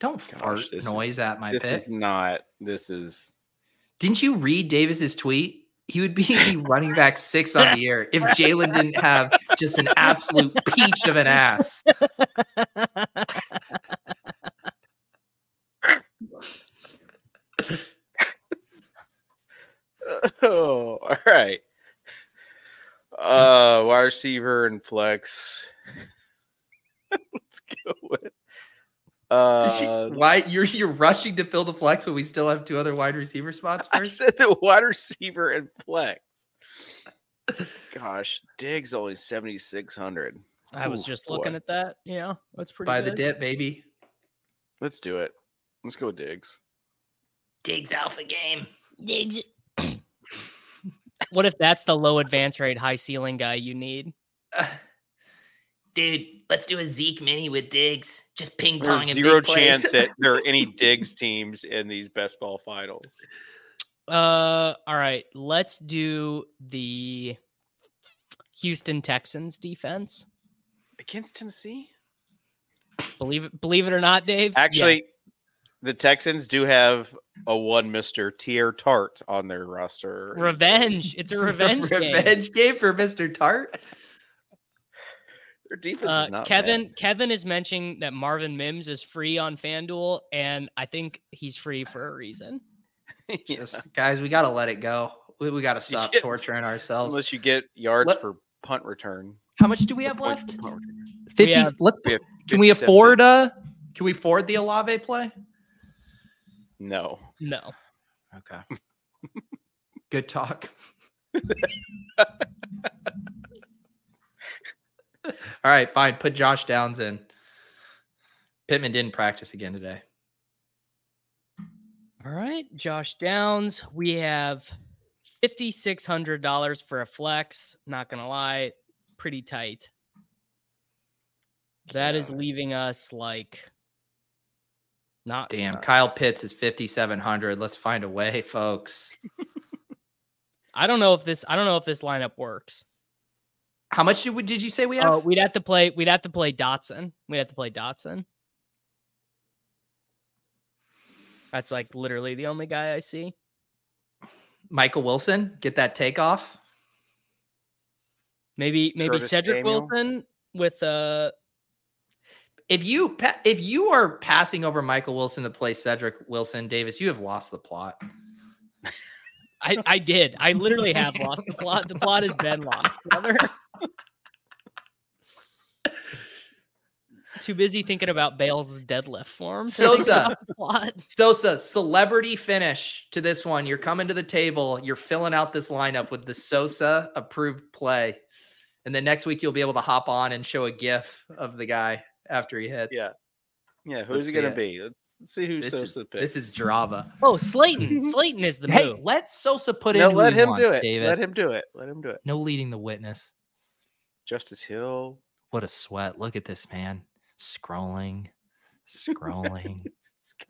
[SPEAKER 4] Don't
[SPEAKER 2] Gosh,
[SPEAKER 4] fart noise
[SPEAKER 2] is-
[SPEAKER 4] at my
[SPEAKER 2] This
[SPEAKER 4] pick.
[SPEAKER 2] is not this is
[SPEAKER 4] Didn't you read Davis's tweet? he would be running back six on the air if Jalen didn't have just an absolute peach of an ass. oh, all right.
[SPEAKER 2] Uh, wide receiver and flex. Let's go with uh,
[SPEAKER 4] Why you're you're rushing to fill the flex when we still have two other wide receiver spots
[SPEAKER 2] I said the wide receiver and flex. Gosh, Diggs only seventy six hundred.
[SPEAKER 3] I was
[SPEAKER 2] Ooh,
[SPEAKER 3] just
[SPEAKER 2] boy.
[SPEAKER 3] looking at that. Yeah, that's pretty
[SPEAKER 4] By the dip, baby.
[SPEAKER 2] Let's do it. Let's go with Diggs.
[SPEAKER 7] Diggs alpha game. Diggs.
[SPEAKER 3] What if that's the low advance rate, high ceiling guy you need?
[SPEAKER 7] Uh, dude, let's do a Zeke mini with Diggs. Just ping pong. and
[SPEAKER 2] zero
[SPEAKER 7] big
[SPEAKER 2] chance that there are any Diggs teams in these best ball finals.
[SPEAKER 3] Uh, all right. Let's do the Houston Texans defense.
[SPEAKER 2] Against Tennessee?
[SPEAKER 3] Believe it, believe it or not, Dave.
[SPEAKER 2] Actually,
[SPEAKER 3] Yes.
[SPEAKER 2] the Texans do have a one Mr. Teair Tart on their roster.
[SPEAKER 3] revenge. It's a revenge, game.
[SPEAKER 4] Revenge game for Mr. Tart.
[SPEAKER 2] Their defense
[SPEAKER 3] Uh,
[SPEAKER 2] is not
[SPEAKER 3] Kevin
[SPEAKER 2] bad.
[SPEAKER 3] Kevin is mentioning that Marvin Mims is free on FanDuel, and I think he's free for a reason.
[SPEAKER 2] Yeah.
[SPEAKER 4] Just, guys, we gotta let it go. We, we gotta stop
[SPEAKER 2] get-
[SPEAKER 4] torturing ourselves.
[SPEAKER 2] Unless you get yards
[SPEAKER 4] Let-
[SPEAKER 2] for punt return.
[SPEAKER 4] How much do we have left?
[SPEAKER 2] for punt return.
[SPEAKER 3] We
[SPEAKER 4] 50
[SPEAKER 3] have-
[SPEAKER 4] let's
[SPEAKER 2] we
[SPEAKER 4] can we afford uh can we afford the Olave play?
[SPEAKER 2] No.
[SPEAKER 3] No.
[SPEAKER 4] Okay. Good talk. All right, fine. Put Josh Downs in. Pittman didn't practice again today.
[SPEAKER 3] All right, Josh Downs. We have fifty six hundred dollars for a flex. Not gonna lie, pretty tight. That is leaving us like not
[SPEAKER 4] Damn,
[SPEAKER 3] not-
[SPEAKER 4] Kyle Pitts is 5700. Let's find a way, folks.
[SPEAKER 3] I don't know if this. I don't know if this lineup works.
[SPEAKER 4] How much did, we, did you say we have?
[SPEAKER 3] Oh, we'd have to play. We'd have to play Dotson. We'd have to play Dotson. That's like literally the only guy I see.
[SPEAKER 4] Michael Wilson, get that takeoff.
[SPEAKER 3] Maybe maybe
[SPEAKER 2] Curtis
[SPEAKER 3] Cedric
[SPEAKER 2] Samuel?
[SPEAKER 3] Wilson with uh
[SPEAKER 4] If you if you are passing over Michael Wilson to play Cedric Wilson, Davis, you have lost the plot.
[SPEAKER 3] I I did. I literally have lost the plot. The plot has been lost, brother. Too busy thinking about Bale's deadlift form.
[SPEAKER 4] Sosa.
[SPEAKER 3] about the plot.
[SPEAKER 4] Sosa, celebrity finish to this one. You're coming to the table. You're filling out this lineup with the Sosa approved play. And then next week you'll be able to hop on and show a GIF of the guy after he hits.
[SPEAKER 2] Yeah. Yeah,
[SPEAKER 4] Let's
[SPEAKER 2] who's it gonna
[SPEAKER 4] it.
[SPEAKER 2] be? Let's, let's see who
[SPEAKER 4] This
[SPEAKER 2] Sosa
[SPEAKER 4] is,
[SPEAKER 2] picks.
[SPEAKER 4] this is drama.
[SPEAKER 3] Oh, Slayton. Slayton is the
[SPEAKER 4] Hey,
[SPEAKER 3] move.
[SPEAKER 4] let Sosa put
[SPEAKER 2] no,
[SPEAKER 4] in. who
[SPEAKER 2] let him
[SPEAKER 4] wants,
[SPEAKER 2] do it.
[SPEAKER 4] Davis.
[SPEAKER 2] Let him do it. Let him do it.
[SPEAKER 4] No leading the witness.
[SPEAKER 2] Justice Hill.
[SPEAKER 4] What a sweat. Look at this man. Scrolling, scrolling.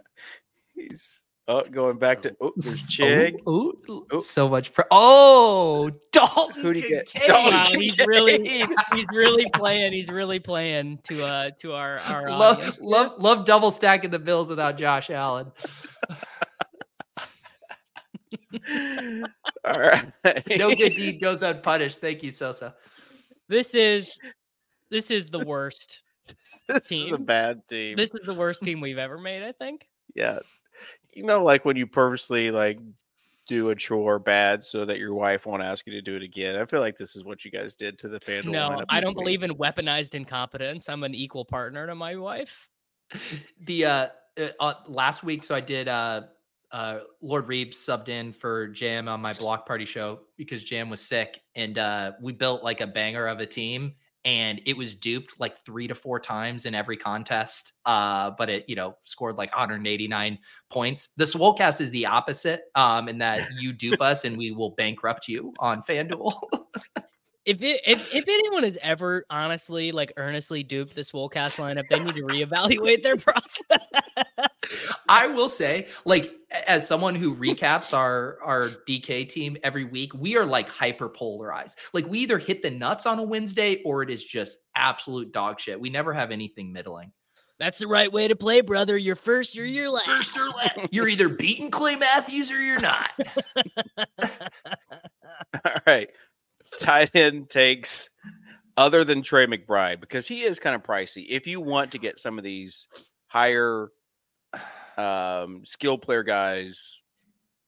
[SPEAKER 2] He's oh going back to oh there's Chig.
[SPEAKER 4] Ooh, ooh,
[SPEAKER 2] Oh.
[SPEAKER 4] so much. Pr- oh, Dalton.
[SPEAKER 2] Who'd he get? Dalton
[SPEAKER 3] Wow, he's really he's really playing. He's really playing to uh to our our
[SPEAKER 4] love,
[SPEAKER 3] audience.
[SPEAKER 4] love, love double stacking the Bills without Josh Allen.
[SPEAKER 2] All right.
[SPEAKER 4] No good deed goes unpunished. Thank you, Sosa.
[SPEAKER 3] This is this is the worst.
[SPEAKER 2] this is a bad team.
[SPEAKER 3] This is the worst team we've ever made. I think.
[SPEAKER 2] yeah. You know, like when you purposely like do a chore bad so that your wife won't ask you to do it again. I feel like this is what you guys did to the FanDuel.
[SPEAKER 3] No, I don't
[SPEAKER 2] week.
[SPEAKER 3] believe in weaponized incompetence. I'm an equal partner to my wife.
[SPEAKER 4] The uh, uh, uh last week, so I did uh uh Lord Reeb subbed in for Jam on my block party show because Jam was sick and uh we built like a banger of a team and it was duped like three to four times in every contest. Uh, but it, you know, scored like 189 points. The Swolecast is the opposite, um, in that you dupe us and we will bankrupt you on FanDuel.
[SPEAKER 3] If it, if if anyone has ever honestly like earnestly duped this Swolecast lineup, they need to reevaluate their process.
[SPEAKER 4] I will say, like, as someone who recaps our our DK team every week, we are like hyper polarized. Like, we either hit the nuts on a Wednesday or it is just absolute dog shit. We never have anything middling.
[SPEAKER 3] That's the right way to play, brother. You're first, you're your last.
[SPEAKER 4] You're either beating Clay Matthews or you're not.
[SPEAKER 2] All right. Tight end takes other than Trey McBride because he is kind of pricey. If you want to get some of these higher um skill player guys,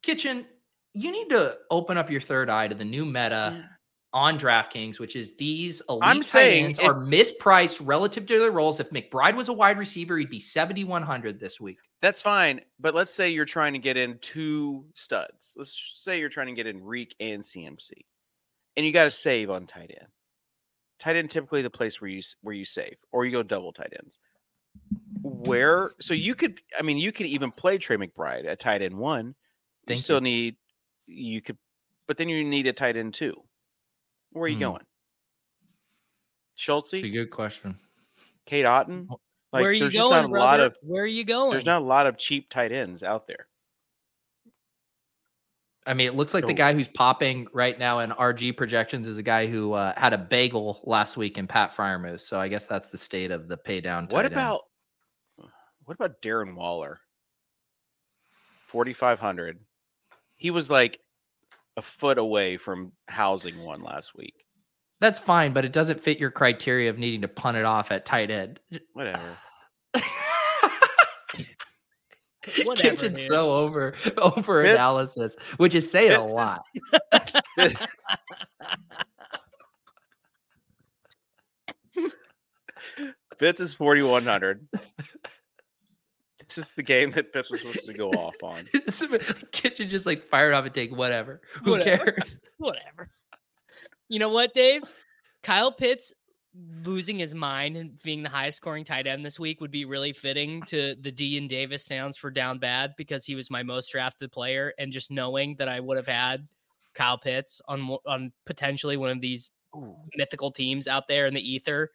[SPEAKER 4] Kitchen, you need to open up your third eye to the new meta on DraftKings, which is these elite
[SPEAKER 2] I'm
[SPEAKER 4] tight
[SPEAKER 2] saying
[SPEAKER 4] ends
[SPEAKER 2] it-
[SPEAKER 4] are mispriced relative to their roles. If McBride was a wide receiver, he'd be 7,100 this week.
[SPEAKER 2] That's fine. But let's say you're trying to get in two studs. Let's say you're trying to get in Reek and CMC, and you got to save on tight end. Tight end typically the place where you where you save, or you go double tight ends. Where so you could, I mean, you could even play Trey McBride at tight end one.
[SPEAKER 4] Thank
[SPEAKER 2] you
[SPEAKER 4] you.
[SPEAKER 2] still need you could, but then you need a tight end two. Where are you
[SPEAKER 4] Hmm.
[SPEAKER 2] going? Schultz,
[SPEAKER 4] It's a good question.
[SPEAKER 2] Cade Otton. Like,
[SPEAKER 3] Where are you
[SPEAKER 2] there's
[SPEAKER 3] going,
[SPEAKER 2] just not a lot
[SPEAKER 3] brother?
[SPEAKER 2] of
[SPEAKER 3] Where are you going?
[SPEAKER 2] there's not a lot of cheap tight ends out there.
[SPEAKER 4] I mean, it looks like the guy who's popping right now in RG projections is a guy who uh, had a bagel last week in Pat Freiermuth. So I guess that's the state of the pay down.
[SPEAKER 2] What
[SPEAKER 4] tight end.
[SPEAKER 2] about what about Darren Waller? Forty five hundred. He was like a foot away from housing one last week.
[SPEAKER 4] That's fine, but it doesn't fit your criteria of needing to punt it off at tight end.
[SPEAKER 2] Whatever.
[SPEAKER 3] Whatever,
[SPEAKER 4] Kitchen's
[SPEAKER 3] man.
[SPEAKER 4] so over over
[SPEAKER 2] Fitz-
[SPEAKER 4] analysis, which is saying a
[SPEAKER 2] Fitz is-
[SPEAKER 4] lot.
[SPEAKER 2] This- Fitz is forty one hundred. This is the game that Fitz was supposed to go off on.
[SPEAKER 4] Kitchen just like fired off and take whatever. Who
[SPEAKER 3] Whatever.
[SPEAKER 4] cares?
[SPEAKER 3] Whatever. You know what, Dave? Kyle Pitts losing his mind and being the highest scoring tight end this week would be really fitting to the D and Davis stands for down bad because he was my most drafted player. And just knowing that I would have had Kyle Pitts on on potentially one of these mythical teams out there in the ether,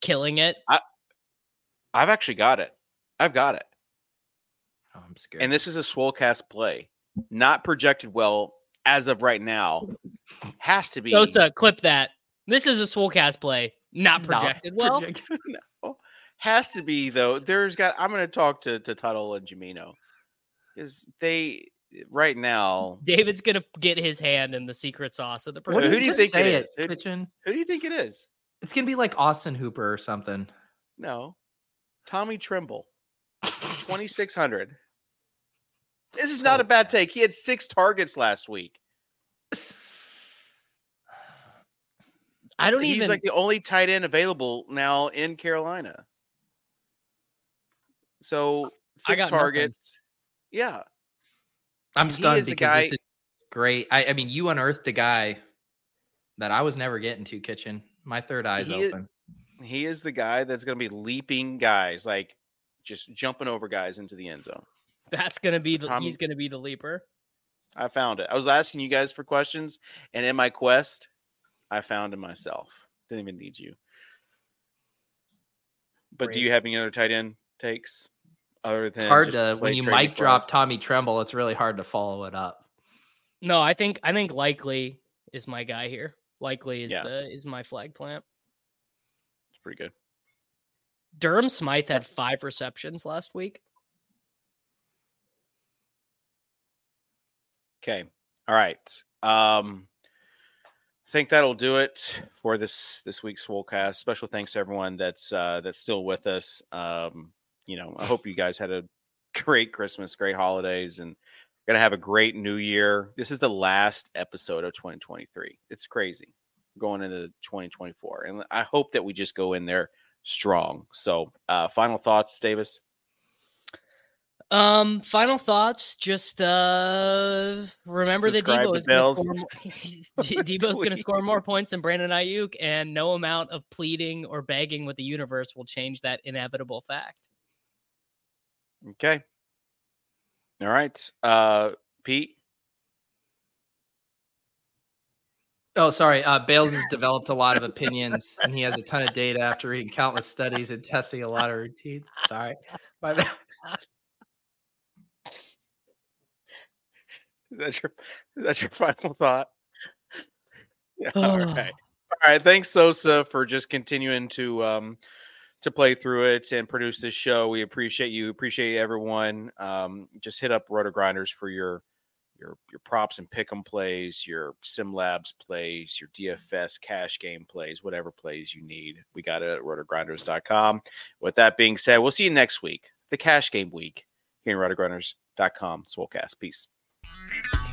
[SPEAKER 3] killing it.
[SPEAKER 2] I've actually got it. I've got it.
[SPEAKER 4] Oh, I'm scared.
[SPEAKER 2] And this is a Swolecast play. Not projected well as of right now. Has to be
[SPEAKER 3] Sosa, clip that. This is a Swolecast play, not
[SPEAKER 4] Not
[SPEAKER 3] projected well.
[SPEAKER 4] projected.
[SPEAKER 2] no. Has to be though. There's got. I'm going to talk to to Tuttle and Jamino because they right now.
[SPEAKER 3] David's gonna get his hand in the secret sauce of the project.
[SPEAKER 2] who do you
[SPEAKER 4] Just
[SPEAKER 2] think it? Who-
[SPEAKER 4] Kitchen?
[SPEAKER 2] Who do you think it is?
[SPEAKER 4] It's gonna be like Austin Hooper or something.
[SPEAKER 2] No, Tommy Tremble, twenty six hundred. This is not a bad take. He had six targets last week.
[SPEAKER 3] I don't
[SPEAKER 2] He's
[SPEAKER 3] even.
[SPEAKER 2] He's like the only tight end available now in Carolina. So
[SPEAKER 3] I
[SPEAKER 2] six
[SPEAKER 3] got nothing.
[SPEAKER 2] targets. Yeah.
[SPEAKER 4] I'm
[SPEAKER 2] He
[SPEAKER 4] stunned because
[SPEAKER 2] guy-
[SPEAKER 4] this is great. I, I mean, you unearthed a guy that I was never getting to. Kitchen, my third eye's
[SPEAKER 2] He is-
[SPEAKER 4] open.
[SPEAKER 2] He is the guy that's going to be leaping guys, like just jumping over guys into the end zone.
[SPEAKER 3] that's gonna be
[SPEAKER 2] So
[SPEAKER 3] the.
[SPEAKER 2] Tom-
[SPEAKER 3] he's gonna be the leaper.
[SPEAKER 2] I found it. I was asking you guys for questions, and in my quest, I found it myself. Didn't even need you. But do you have any other tight end takes other than
[SPEAKER 4] hard to when you mic
[SPEAKER 2] McBride?
[SPEAKER 4] drop Tommy Tremble. It's really hard to follow it up.
[SPEAKER 3] No, I think I think likely is my guy here. Likely is
[SPEAKER 2] Yeah.
[SPEAKER 3] the is my flag plant.
[SPEAKER 2] It's pretty good.
[SPEAKER 3] Durham Smythe had five receptions last week.
[SPEAKER 2] Okay. All right. Um I think that'll do it for this this week's Swolecast. Special thanks to everyone that's uh that's still with us. Um, you know, I hope you guys had a great Christmas, great holidays, and gonna have a great new year. This is the last episode of 2023. It's crazy going into 2024. And I hope that we just go in there strong. So uh final thoughts, Davis.
[SPEAKER 3] Um, final thoughts. Just uh remember that Debo is gonna score more, Debo's gonna score more points than Brandon Aiyuk, and no amount of pleading or begging with the universe will change that inevitable fact.
[SPEAKER 2] Okay. All right. Uh Pete.
[SPEAKER 4] Oh, sorry. Uh, Bales has developed a lot of opinions, and he has a ton of data after reading countless studies and testing a lot of routines. Sorry, my bad.
[SPEAKER 2] That's your that's your final thought. Yeah. All right. All right. Thanks, Sosa, for just continuing to um to play through it and produce this show. We appreciate you. Appreciate everyone. Um, just hit up RotoGrinders for your your your props and pick'em plays, your Sim Labs plays, your DFS cash game plays, whatever plays you need. We got it at rotogrinders.com. With that being said, we'll see you next week, the cash game week here in rotogrinders.com. Swolecast. Peace. Thank you.